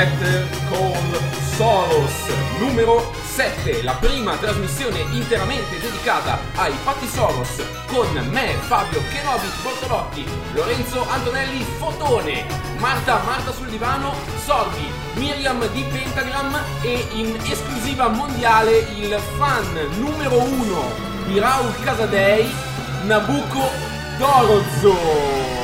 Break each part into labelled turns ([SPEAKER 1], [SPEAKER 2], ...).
[SPEAKER 1] Better Call Soros numero 7, la prima trasmissione interamente dedicata ai fatti Soros con me, Fabio Kenobi Bortolotti, Lorenzo Antonelli Fotone, Marta Marta sul divano, Sordi, Miriam di Pentagram e in esclusiva mondiale il fan numero 1 di Raul Casadei, Nabucco Dorozzo.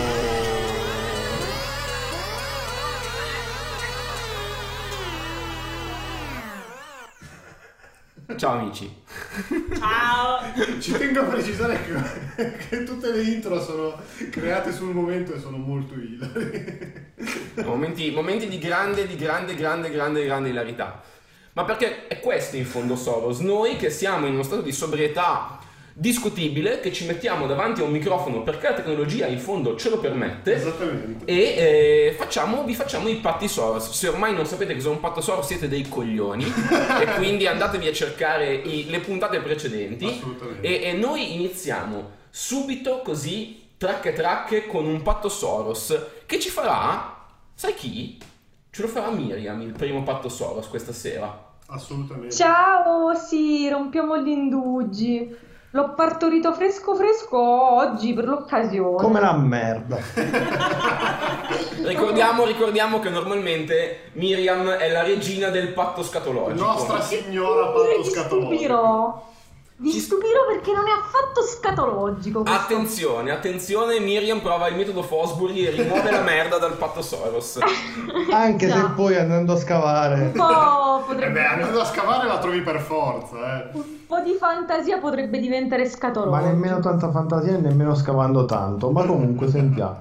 [SPEAKER 1] Ciao amici.
[SPEAKER 2] Ciao!
[SPEAKER 3] Ci tengo a precisare che, che tutte le intro sono create sul momento e sono molto ilari.
[SPEAKER 1] Momenti, momenti di grande, di grande, grande, grande, grande hilarità. Ma perché è questo in fondo Soros, noi che siamo in uno stato di sobrietà discutibile, che ci mettiamo davanti a un microfono perché la tecnologia in fondo ce lo permette e eh, facciamo, vi facciamo i patti Soros. Se ormai non sapete cos'è un patto Soros siete dei coglioni e quindi andatevi a cercare i- le puntate precedenti
[SPEAKER 3] Assolutamente.
[SPEAKER 1] e, e noi iniziamo subito così tracche tracche con un patto Soros che ci farà, sai chi? Ce lo farà Miriam il primo patto Soros questa sera.
[SPEAKER 3] Assolutamente.
[SPEAKER 4] Ciao, sì, rompiamo gli indugi. L'ho partorito fresco fresco oggi per l'occasione.
[SPEAKER 5] Come la merda.
[SPEAKER 1] Ricordiamo, ricordiamo che normalmente Miriam è la regina del patto scatologico.
[SPEAKER 3] Nostra signora patto scatologico.
[SPEAKER 4] stupirò. Vi
[SPEAKER 1] Ci-
[SPEAKER 4] stupirò perché non è affatto scatologico. questo.
[SPEAKER 1] Attenzione, attenzione, Miriam prova il metodo Fosbury e rimuove la merda dal patto Soros.
[SPEAKER 5] Anche se poi andando a scavare.
[SPEAKER 4] Un po'
[SPEAKER 3] Eh
[SPEAKER 4] potrebbe...
[SPEAKER 3] beh, andando a scavare la trovi per forza, eh.
[SPEAKER 4] Un po' di fantasia potrebbe diventare scatologico.
[SPEAKER 5] Ma nemmeno tanta fantasia e nemmeno scavando tanto. Ma comunque sentiamo.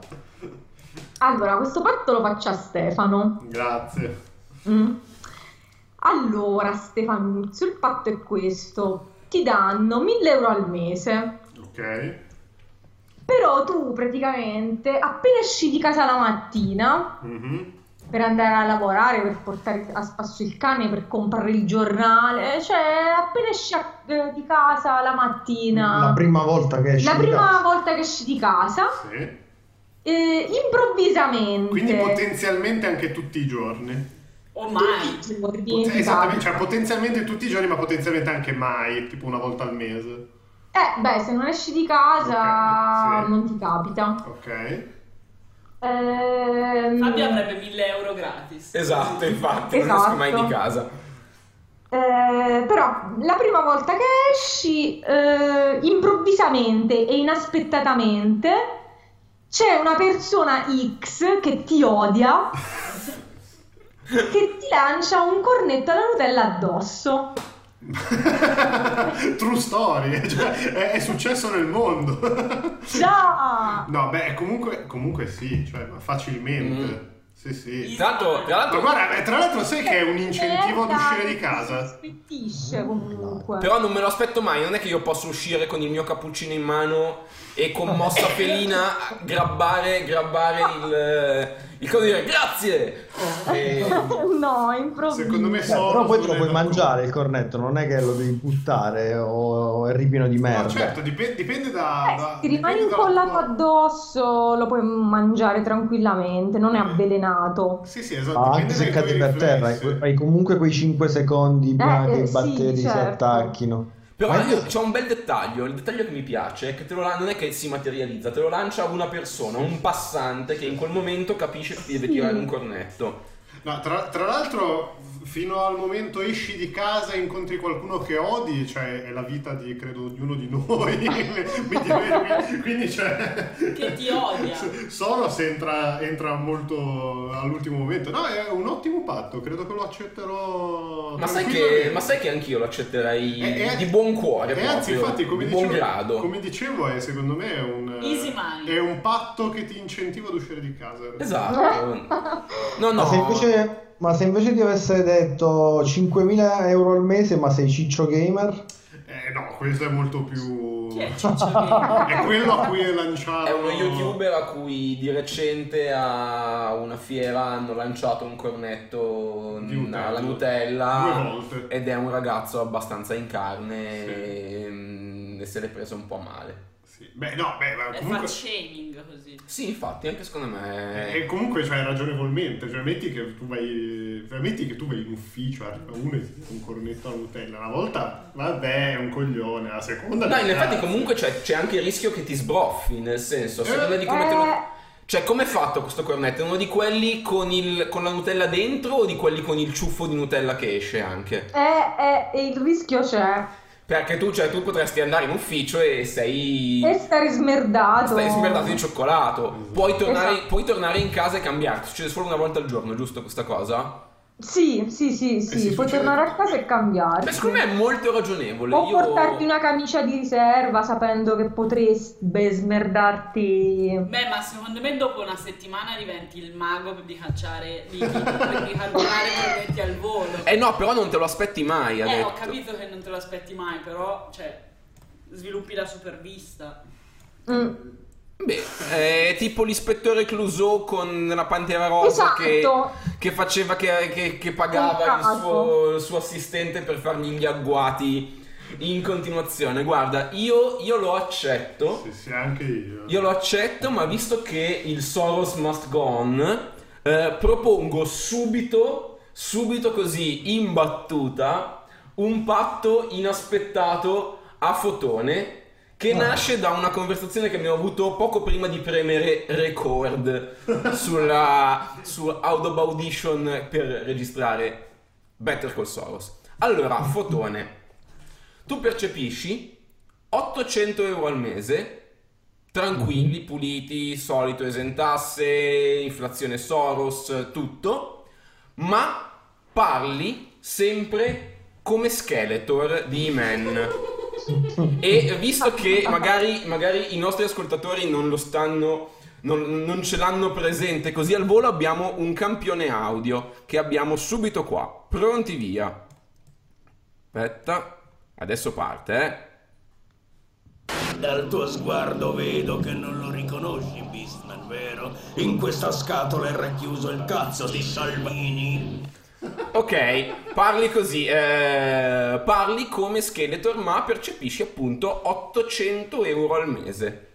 [SPEAKER 4] Allora, questo patto lo faccio a Stefano.
[SPEAKER 3] Grazie.
[SPEAKER 4] Mm. Allora, Stefanuzio, il patto è questo. Ti danno 1000 euro al mese.
[SPEAKER 3] Ok.
[SPEAKER 4] Però tu praticamente appena esci di casa la mattina
[SPEAKER 3] Mhm.
[SPEAKER 4] per andare a lavorare, per portare a spasso il cane, per comprare il giornale, cioè appena esci a- eh, di casa la mattina,
[SPEAKER 5] La prima volta che esci
[SPEAKER 4] la
[SPEAKER 5] di
[SPEAKER 4] prima
[SPEAKER 5] casa.
[SPEAKER 4] volta che esci di casa,
[SPEAKER 3] Sì.
[SPEAKER 4] eh, improvvisamente,
[SPEAKER 3] Quindi potenzialmente anche tutti i giorni.
[SPEAKER 2] O mai.
[SPEAKER 3] Pot-
[SPEAKER 4] ti
[SPEAKER 3] esattamente, cioè potenzialmente tutti i giorni, ma potenzialmente anche mai, tipo una volta al mese.
[SPEAKER 4] Eh, beh, se non esci di casa
[SPEAKER 3] Ok, sì.
[SPEAKER 4] non ti capita.
[SPEAKER 3] Ok.
[SPEAKER 4] Ehm,
[SPEAKER 2] Fabio avrebbe 1000 euro gratis.
[SPEAKER 1] Esatto, infatti, non
[SPEAKER 4] Esatto.
[SPEAKER 1] esco mai di casa.
[SPEAKER 4] Eh, però la prima volta che esci, eh, improvvisamente e inaspettatamente c'è una persona X che ti odia, che ti lancia un cornetto alla Nutella addosso.
[SPEAKER 3] True story, cioè, è, è successo nel mondo.
[SPEAKER 4] Già!
[SPEAKER 3] no, beh, comunque, comunque sì, cioè, ma facilmente.
[SPEAKER 1] Mm.
[SPEAKER 3] Sì, sì.
[SPEAKER 1] Tra l'altro, tra l'altro-
[SPEAKER 3] guarda, beh, tra l'altro sai che è un incentivo ad
[SPEAKER 4] Eh,
[SPEAKER 3] uscire di casa?
[SPEAKER 4] Si spettisce comunque.
[SPEAKER 1] però non me lo aspetto mai, non è che io posso uscire con il mio cappuccino in mano e con mossa felina grabbare, grabbare il, il coso e dire grazie! E-
[SPEAKER 4] no, improvviso.
[SPEAKER 3] Secondo me
[SPEAKER 5] Eh,
[SPEAKER 3] sono
[SPEAKER 5] però poi te lo puoi mangiare il cornetto, non è che lo devi buttare o è ripieno di
[SPEAKER 3] No,
[SPEAKER 5] merda.
[SPEAKER 3] certo, dipende, dipende da...
[SPEAKER 4] Eh,
[SPEAKER 3] da-
[SPEAKER 4] ti
[SPEAKER 3] dalla
[SPEAKER 4] incollato
[SPEAKER 3] tua-
[SPEAKER 4] addosso, lo puoi mangiare tranquillamente, non è avvelenato.
[SPEAKER 3] Sì, sì, esatto.
[SPEAKER 5] Ah,
[SPEAKER 3] dipende
[SPEAKER 5] anche se cadi per terra,
[SPEAKER 3] riflessi.
[SPEAKER 5] hai, hai comunque quei 5 secondi prima
[SPEAKER 4] Eh,
[SPEAKER 5] che
[SPEAKER 4] eh,
[SPEAKER 5] i
[SPEAKER 4] sì,
[SPEAKER 5] batteri si
[SPEAKER 4] certo.
[SPEAKER 5] attacchino.
[SPEAKER 1] Però
[SPEAKER 5] io-
[SPEAKER 1] c'è un bel dettaglio, il dettaglio che mi piace è che te lo la- non è che si materializza, te lo lancia una persona, un passante che in quel momento capisce che ti deve tirare un cornetto.
[SPEAKER 3] No, tra, tra l'altro, fino al momento esci di casa e incontri qualcuno che odi, cioè è la vita di, credo, di uno di noi. Diver- quindi, cioè...
[SPEAKER 2] Che ti odia.
[SPEAKER 3] Soros entra, entra molto all'ultimo momento. No, è un ottimo patto, credo che lo accetterò.
[SPEAKER 1] Ma sai, che, ma sai che anch'io lo accetterei
[SPEAKER 3] Eh, eh,
[SPEAKER 1] di buon cuore,
[SPEAKER 3] E anzi,
[SPEAKER 1] proprio,
[SPEAKER 3] infatti, come
[SPEAKER 1] di buon
[SPEAKER 3] dicevo,
[SPEAKER 1] grado.
[SPEAKER 3] come dicevo, è secondo me è un,
[SPEAKER 2] Easy money.
[SPEAKER 3] è un patto che ti incentiva ad uscire di casa.
[SPEAKER 1] Esatto. No, no.
[SPEAKER 5] Ma, se invece, ma se invece ti avesse detto 5.000 euro al mese, ma sei ciccio gamer?
[SPEAKER 3] Eh no, questo è molto più...
[SPEAKER 2] Chi è?
[SPEAKER 3] È quello a cui è lanciato...
[SPEAKER 1] È uno youtuber a cui di recente a una fiera hanno lanciato un cornetto
[SPEAKER 3] Nutella.
[SPEAKER 1] alla Nutella
[SPEAKER 3] Due volte.
[SPEAKER 1] ed è un ragazzo abbastanza in carne
[SPEAKER 3] Sì.
[SPEAKER 1] e, mm, e se l'è preso un po' male.
[SPEAKER 3] Sì. Beh, no, beh, ma
[SPEAKER 2] È
[SPEAKER 3] comunque...
[SPEAKER 2] fat shaming così.
[SPEAKER 1] Sì, infatti, anche secondo me...
[SPEAKER 3] E comunque cioè, ragionevolmente, cioè metti che tu vai, cioè, metti che tu vai in ufficio, arriva uno e ti un cornetto alla Nutella, una volta vabbè è un coglione, la seconda...
[SPEAKER 1] No, in effetti comunque c'è, c'è anche il rischio che ti sbroffi, nel senso, a seconda di come te lo...
[SPEAKER 4] Eh,
[SPEAKER 1] Cioè, com'è fatto questo cornetto? È uno di quelli con, il, con la Nutella dentro o di quelli con il ciuffo di Nutella che esce anche?
[SPEAKER 4] eh, eh, il rischio c'è.
[SPEAKER 1] Perché tu, cioè, tu potresti andare in ufficio e sei...
[SPEAKER 4] E stare smerdato.
[SPEAKER 1] Stai smerdato di cioccolato. Puoi tornare,
[SPEAKER 4] Esatto.
[SPEAKER 1] puoi tornare in casa e cambiarti. Succede solo una volta al giorno, giusto questa cosa?
[SPEAKER 4] Sì, sì, sì, sì.
[SPEAKER 3] sì,
[SPEAKER 4] Puoi
[SPEAKER 3] succede.
[SPEAKER 4] tornare a casa e cambiarti.
[SPEAKER 1] Beh, secondo me è molto ragionevole.
[SPEAKER 4] O
[SPEAKER 1] Io...
[SPEAKER 4] portarti una camicia di riserva sapendo che potresti smerdarti.
[SPEAKER 2] Beh, ma secondo me dopo una settimana diventi il mago di cacciare, di, di, di carbonare prodotti al volo.
[SPEAKER 1] Eh no, però non te lo aspetti mai, ha
[SPEAKER 2] Eh,
[SPEAKER 1] detto.
[SPEAKER 2] ho capito che non te lo aspetti mai, però, cioè, sviluppi la supervista.
[SPEAKER 4] Mm.
[SPEAKER 1] Beh, è tipo l'ispettore Clouseau con la Pantera Rosa che,
[SPEAKER 4] Esatto.
[SPEAKER 1] che faceva che, che- che pagava il suo, il suo assistente per fargli gli agguati in continuazione. Guarda, io, io lo accetto.
[SPEAKER 3] Sì, sì, anche io.
[SPEAKER 1] Io lo accetto, ma visto che il Soros must go on, eh, propongo subito, subito così, in battuta, un patto inaspettato a fotone che nasce da una conversazione che abbiamo avuto poco prima di premere record sulla, su Adobe Audition per registrare Better Call Soros. Allora, fotone, tu percepisci 800 euro al mese tranquilli, puliti, solito esentasse, inflazione Soros, tutto, ma parli sempre come Skeletor di E-Man. E visto che magari, magari i nostri ascoltatori non lo stanno, non, non ce l'hanno presente così al volo, abbiamo un campione audio che abbiamo subito qua. Pronti via. Aspetta, adesso parte, eh.
[SPEAKER 6] Dal tuo sguardo vedo che non lo riconosci, Beastman, vero? In questa scatola è racchiuso il cazzo di Salvini.
[SPEAKER 1] Ok, parli così, eh, parli come Skeletor ma percepisci appunto 800 euro al mese.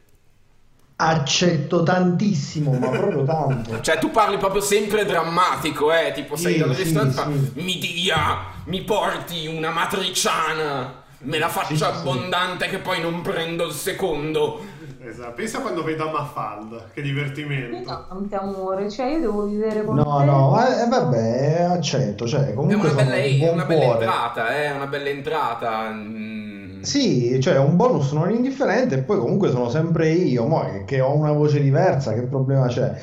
[SPEAKER 5] Accetto tantissimo, ma proprio tanto.
[SPEAKER 1] Cioè tu parli proprio sempre drammatico, eh, tipo sei
[SPEAKER 5] Sì,
[SPEAKER 1] al
[SPEAKER 5] sì,
[SPEAKER 1] ristorante,
[SPEAKER 5] sì.
[SPEAKER 1] mi dia, mi porti una matriciana, me la faccia abbondante che poi non prendo il secondo.
[SPEAKER 3] Esatto. Pensa quando da Mafalda, che divertimento.
[SPEAKER 4] Tante amore, cioè io devo vivere con
[SPEAKER 5] No,
[SPEAKER 4] te.
[SPEAKER 5] no, ma eh, vabbè, accetto, cioè
[SPEAKER 1] È
[SPEAKER 5] comunque
[SPEAKER 1] una
[SPEAKER 5] sono
[SPEAKER 1] bella,
[SPEAKER 5] un
[SPEAKER 1] è
[SPEAKER 5] buon
[SPEAKER 1] una bella
[SPEAKER 5] cuore.
[SPEAKER 1] entrata, eh, è una bella entrata. mm.
[SPEAKER 5] Sì, cioè un bonus non indifferente e poi comunque sono sempre io, mo, che ho una voce diversa, che problema c'è?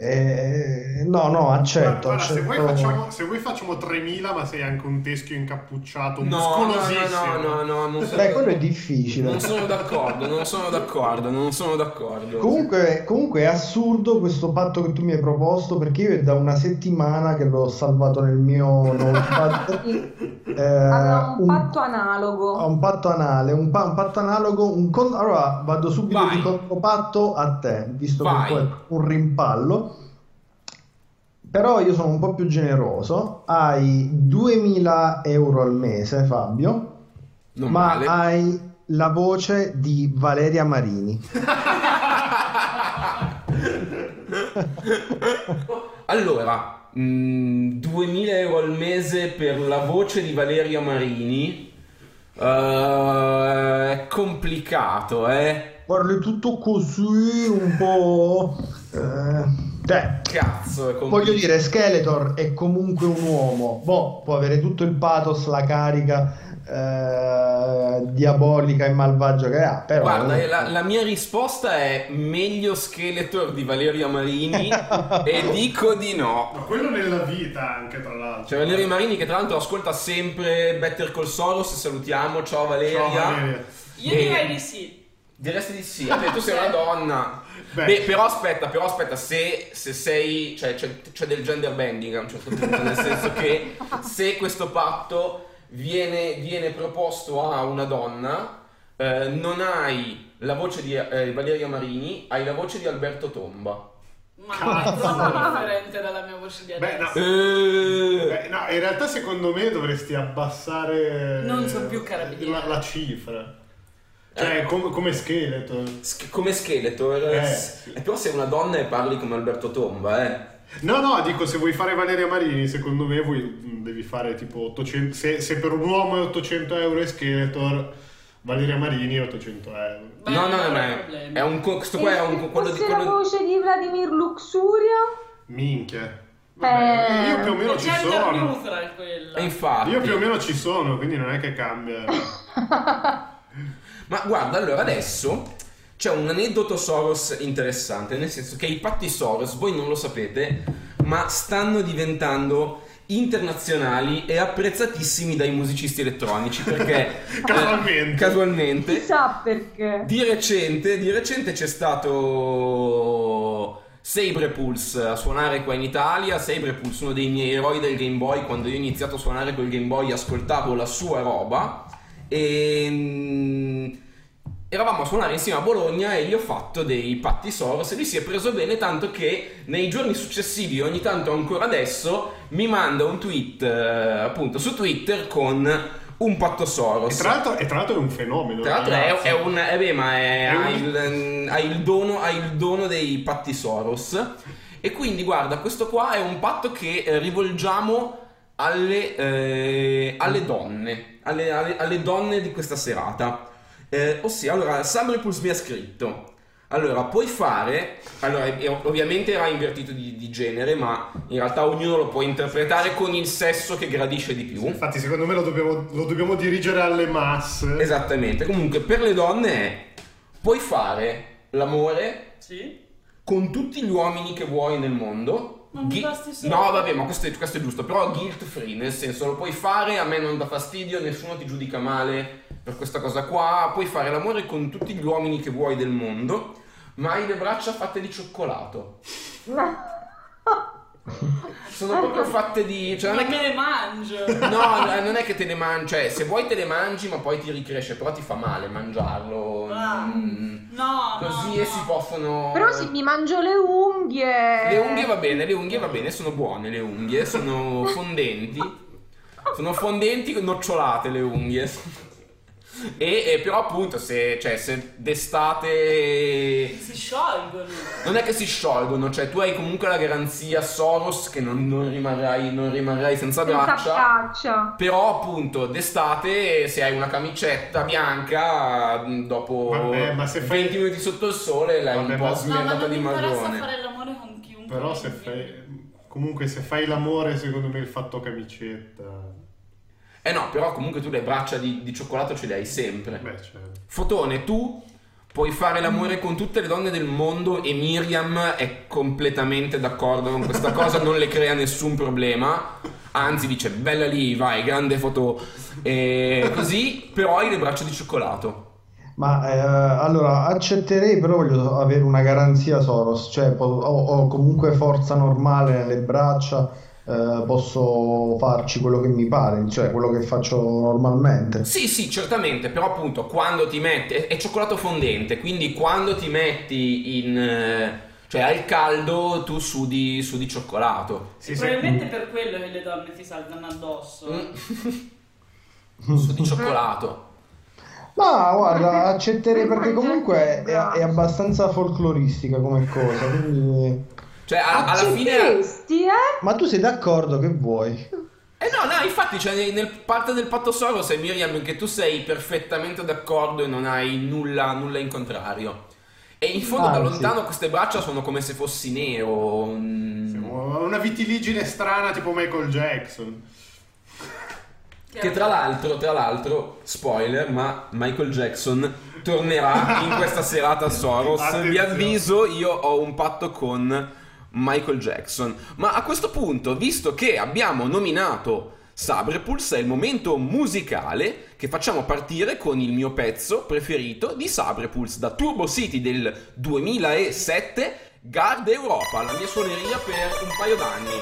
[SPEAKER 5] Eh, no, no,
[SPEAKER 3] Guarda,
[SPEAKER 5] accetto,
[SPEAKER 3] guarda, se, vuoi
[SPEAKER 5] accetto.
[SPEAKER 3] facciamo, se vuoi facciamo 3000, ma sei anche un teschio incappucciato,
[SPEAKER 1] No, no,
[SPEAKER 3] muscolosissimo.
[SPEAKER 1] no, no, no, non sono,
[SPEAKER 5] Beh, quello è difficile.
[SPEAKER 1] non sono d'accordo, non sono d'accordo, non sono d'accordo.
[SPEAKER 5] Comunque, comunque è assurdo questo patto che tu mi hai proposto perché io è da una settimana che l'ho salvato nel mio notepad. Eh,
[SPEAKER 4] Aveva un
[SPEAKER 5] un-
[SPEAKER 4] patto analogo.
[SPEAKER 5] Ho un patto anale, un, pa- un patto analogo, un con- allora vado subito
[SPEAKER 1] Vai.
[SPEAKER 5] di contropatto a te, visto
[SPEAKER 1] Vai.
[SPEAKER 5] che poi è un rimpallo. Però io sono un po' più generoso, hai 2000 euro al mese Fabio,
[SPEAKER 1] Non
[SPEAKER 5] ma
[SPEAKER 1] male.
[SPEAKER 5] hai la voce di Valeria Marini.
[SPEAKER 1] Allora, mm, 2000 euro al mese per la voce di Valeria Marini. eh, è complicato, eh.
[SPEAKER 5] Parli tutto così, un po'... eh, Te,
[SPEAKER 1] Cazzo.
[SPEAKER 5] Voglio dire, Skeletor è comunque un uomo, boh, può avere tutto il pathos, la carica eh, diabolica e malvagia che ha, però...
[SPEAKER 1] Guarda, eh, la, la mia risposta è meglio Skeletor di Valeria Marini e dico di no.
[SPEAKER 3] Ma quello nella vita anche, tra l'altro.
[SPEAKER 1] C'è Valeria Marini che tra l'altro ascolta sempre Better Call Soros, salutiamo, ciao Valeria.
[SPEAKER 3] Ciao, Valeria.
[SPEAKER 2] Io
[SPEAKER 1] E-
[SPEAKER 2] direi di sì.
[SPEAKER 1] Diresti di sì, tu sei una donna.
[SPEAKER 3] Beh.
[SPEAKER 1] Beh, però aspetta, però aspetta, se, se sei, cioè c'è, c'è del gender bending a un certo punto, nel senso che se questo patto viene, viene proposto a una donna, eh, non hai la voce di eh, Valeria Marini, hai la voce di Alberto Tomba.
[SPEAKER 2] Ma non è troppo differente dalla mia voce di
[SPEAKER 3] Beh,
[SPEAKER 2] adesso.
[SPEAKER 3] no.
[SPEAKER 1] Eh,
[SPEAKER 3] Beh, no, in realtà secondo me dovresti abbassare
[SPEAKER 2] Non so più carabinieri.
[SPEAKER 3] la, la cifra. Cioè, com- come scheletro.
[SPEAKER 1] Sch- come Skeletor.
[SPEAKER 3] Eh.
[SPEAKER 1] S- eh, però sei una donna e parli come Alberto Tomba, eh.
[SPEAKER 3] No, no, dico, se vuoi fare Valeria Marini, secondo me vuoi- devi fare tipo 800... Se, se per un uomo è 800 euro e Skeletor, Valeria Marini è 800 euro.
[SPEAKER 2] Beh,
[SPEAKER 1] no, no, no,
[SPEAKER 2] è
[SPEAKER 1] un co- questo qua è un quello di
[SPEAKER 4] Fosse la
[SPEAKER 1] quello
[SPEAKER 4] voce di Vladimir Luxuria?
[SPEAKER 3] Minchia. Vabbè,
[SPEAKER 4] Eh,
[SPEAKER 3] io più o meno ci sono.
[SPEAKER 1] infatti.
[SPEAKER 3] Io più o meno ci sono, quindi non è che cambia.
[SPEAKER 1] Ma guarda, allora adesso c'è un aneddoto Soros interessante, nel senso che i patti Soros, voi non lo sapete, ma stanno diventando internazionali e apprezzatissimi dai musicisti elettronici perché eh,
[SPEAKER 3] Casualmente.
[SPEAKER 1] casualmente
[SPEAKER 4] Chissà perché.
[SPEAKER 1] di recente, di recente c'è stato Sabre Pulse a suonare qua in Italia. Sabre Pulse, uno dei miei eroi del Game Boy. Quando io ho iniziato a suonare col Game Boy, ascoltavo la sua roba. E. mm, Eravamo a suonare insieme a Bologna e gli ho fatto dei patti Soros e lui si è preso bene tanto che nei giorni successivi, ogni tanto ancora adesso, mi manda un tweet eh, appunto su Twitter con un patto
[SPEAKER 3] E
[SPEAKER 1] Soros.
[SPEAKER 3] tra l'altro, e tra l'altro è un fenomeno.
[SPEAKER 1] Tra l'altro è, è un... Eh beh, ma è-
[SPEAKER 3] È
[SPEAKER 1] ha, il, ha il dono, ha il dono dei patti Soros. E quindi guarda, questo qua è un patto che eh, rivolgiamo alle, eh, alle donne, alle, alle- alle donne di questa serata. Eh, ossia, allora, Sabre Pulse mi ha scritto. Allora, puoi fare. Allora, ovviamente era invertito di, di genere, ma in realtà ognuno lo può interpretare con il sesso che gradisce di più.
[SPEAKER 3] Infatti, secondo me lo dobbiamo, lo dobbiamo dirigere alle masse.
[SPEAKER 1] Esattamente, comunque per le donne è puoi fare l'amore
[SPEAKER 2] Sì?
[SPEAKER 1] con tutti gli uomini che vuoi nel mondo.
[SPEAKER 2] Non mi
[SPEAKER 1] Ghi- no, vabbè, ma questo è, questo è giusto, però guilt free, nel senso lo puoi fare, a me non dà fastidio, nessuno ti giudica male per questa cosa qua, puoi fare l'amore con tutti gli uomini che vuoi del mondo, ma hai le braccia fatte di cioccolato. Sono proprio fatte di... Cioè non è che
[SPEAKER 2] me ne mangio.
[SPEAKER 1] No, non è che te ne mangi, cioè se vuoi te le mangi ma poi ti ricresce, però ti fa male mangiarlo.
[SPEAKER 2] Ah,
[SPEAKER 1] Mm.
[SPEAKER 2] No,
[SPEAKER 1] Così
[SPEAKER 2] no,
[SPEAKER 1] e
[SPEAKER 2] no.
[SPEAKER 1] si possono...
[SPEAKER 4] Però se mi mangio le unghie...
[SPEAKER 1] Le unghie va bene, le unghie va bene, sono buone le unghie, sono fondenti. Sono fondenti nocciolate le unghie. E, e però appunto se, cioè, se d'estate
[SPEAKER 2] Si sciolgono.
[SPEAKER 1] non è che si sciolgono, cioè tu hai comunque la garanzia Soros che non, non rimarrai, non rimarrai senza
[SPEAKER 4] Senza
[SPEAKER 1] braccia.
[SPEAKER 4] braccia.
[SPEAKER 1] Però appunto d'estate se hai una camicetta bianca dopo
[SPEAKER 3] Vabbè, ma se fai-
[SPEAKER 1] 20 minuti sotto il sole l'hai
[SPEAKER 3] Vabbè,
[SPEAKER 1] un po'
[SPEAKER 3] No,
[SPEAKER 2] non
[SPEAKER 1] di marrone.
[SPEAKER 2] fare l'amore con chiunque.
[SPEAKER 3] Però se fai... Comunque se fai l'amore, secondo me il fatto camicetta...
[SPEAKER 1] Eh no, però comunque tu le braccia di, di cioccolato ce le hai sempre.
[SPEAKER 3] Beh, cioè...
[SPEAKER 1] Fotone, tu puoi fare l'amore con tutte le donne del mondo e Miriam è completamente d'accordo con questa cosa, non le crea nessun problema. Anzi, dice bella lì, vai, grande foto. E così, però hai le braccia di cioccolato.
[SPEAKER 5] Ma eh, allora accetterei, però voglio avere una garanzia Soros, cioè ho, ho comunque forza normale nelle braccia, eh, posso farci quello che mi pare, cioè quello che faccio normalmente.
[SPEAKER 1] Sì, sì, certamente, però appunto quando ti metti... È, è cioccolato fondente, quindi quando ti metti in... eh, cioè al caldo tu sudi, sudi cioccolato.
[SPEAKER 3] Sì,
[SPEAKER 2] Probabilmente è per quello che le donne ti saltano addosso.
[SPEAKER 1] Mm. sudi cioccolato.
[SPEAKER 5] Ma guarda, accetterei perché comunque è, è abbastanza folcloristica come cosa, quindi...
[SPEAKER 1] Cioè a- alla fine...
[SPEAKER 4] Eh?
[SPEAKER 5] Ma tu sei d'accordo che vuoi?
[SPEAKER 1] Eh no, no, infatti, cioè, nel- nel parte del patto Soros sai Miriam che tu sei perfettamente d'accordo e non hai nulla, nulla in contrario. E in fondo da
[SPEAKER 5] Anzi.
[SPEAKER 1] lontano queste braccia sono come se fossi nero. mm,
[SPEAKER 3] Una vitiligine strana tipo Michael Jackson.
[SPEAKER 1] Che tra l'altro, tra l'altro, spoiler, ma Michael Jackson tornerà in questa serata a Soros. Vi avviso, io ho un patto con Michael Jackson. Ma a questo punto, visto che abbiamo nominato Sabre Pulse, è il momento musicale che facciamo partire con il mio pezzo preferito di Sabre Pulse da Turbo City del 2007, Guard Europa, la mia suoneria per un paio d'anni.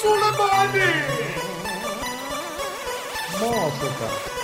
[SPEAKER 3] Sulle mani!
[SPEAKER 5] Mosca.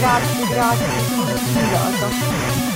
[SPEAKER 4] Grazie, grazie, sono sfigata.
[SPEAKER 1] e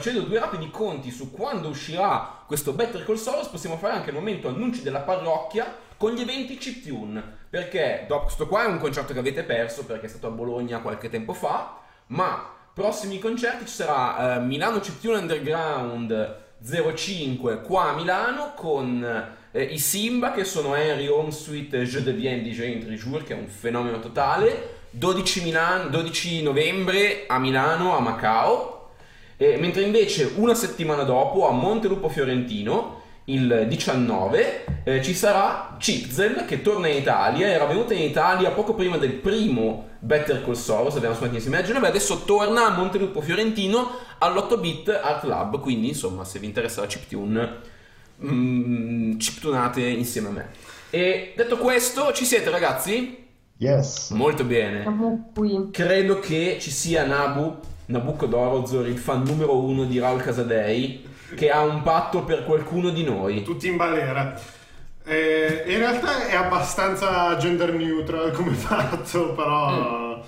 [SPEAKER 1] facendo due rapidi conti su quando uscirà questo Better Call Saul, possiamo fare anche il momento annunci della parrocchia con gli eventi chiptune. Perché dopo questo qua è un concerto che avete perso perché è stato a Bologna qualche tempo fa, ma prossimi concerti ci sarà eh, Milano Chiptune Underground 05 qua a Milano con eh, i Simba che sono Henry Home Suite Je deviens DJ in Trijour che è un fenomeno totale 12, Milan- 12 novembre a Milano a Macao e mentre invece una settimana dopo a Montelupo Fiorentino il 19 eh, ci sarà Chipzel che torna in Italia, era venuta in Italia poco prima del primo Better Call Saul, abbiamo suonato insieme a Genova, adesso torna a Montelupo Fiorentino all'8 bit Art Lab, quindi insomma se vi interessa la chiptune, mm, chiptunate insieme a me. E detto questo, ci siete ragazzi?
[SPEAKER 5] Yes.
[SPEAKER 1] Molto bene.
[SPEAKER 4] Siamo qui.
[SPEAKER 1] Credo che ci sia Nabu, Nabucodonosor, il fan numero uno di Raul Casadei, che ha un patto per qualcuno di noi.
[SPEAKER 3] Tutti in balera. Eh, in realtà è abbastanza gender neutral come fatto, però...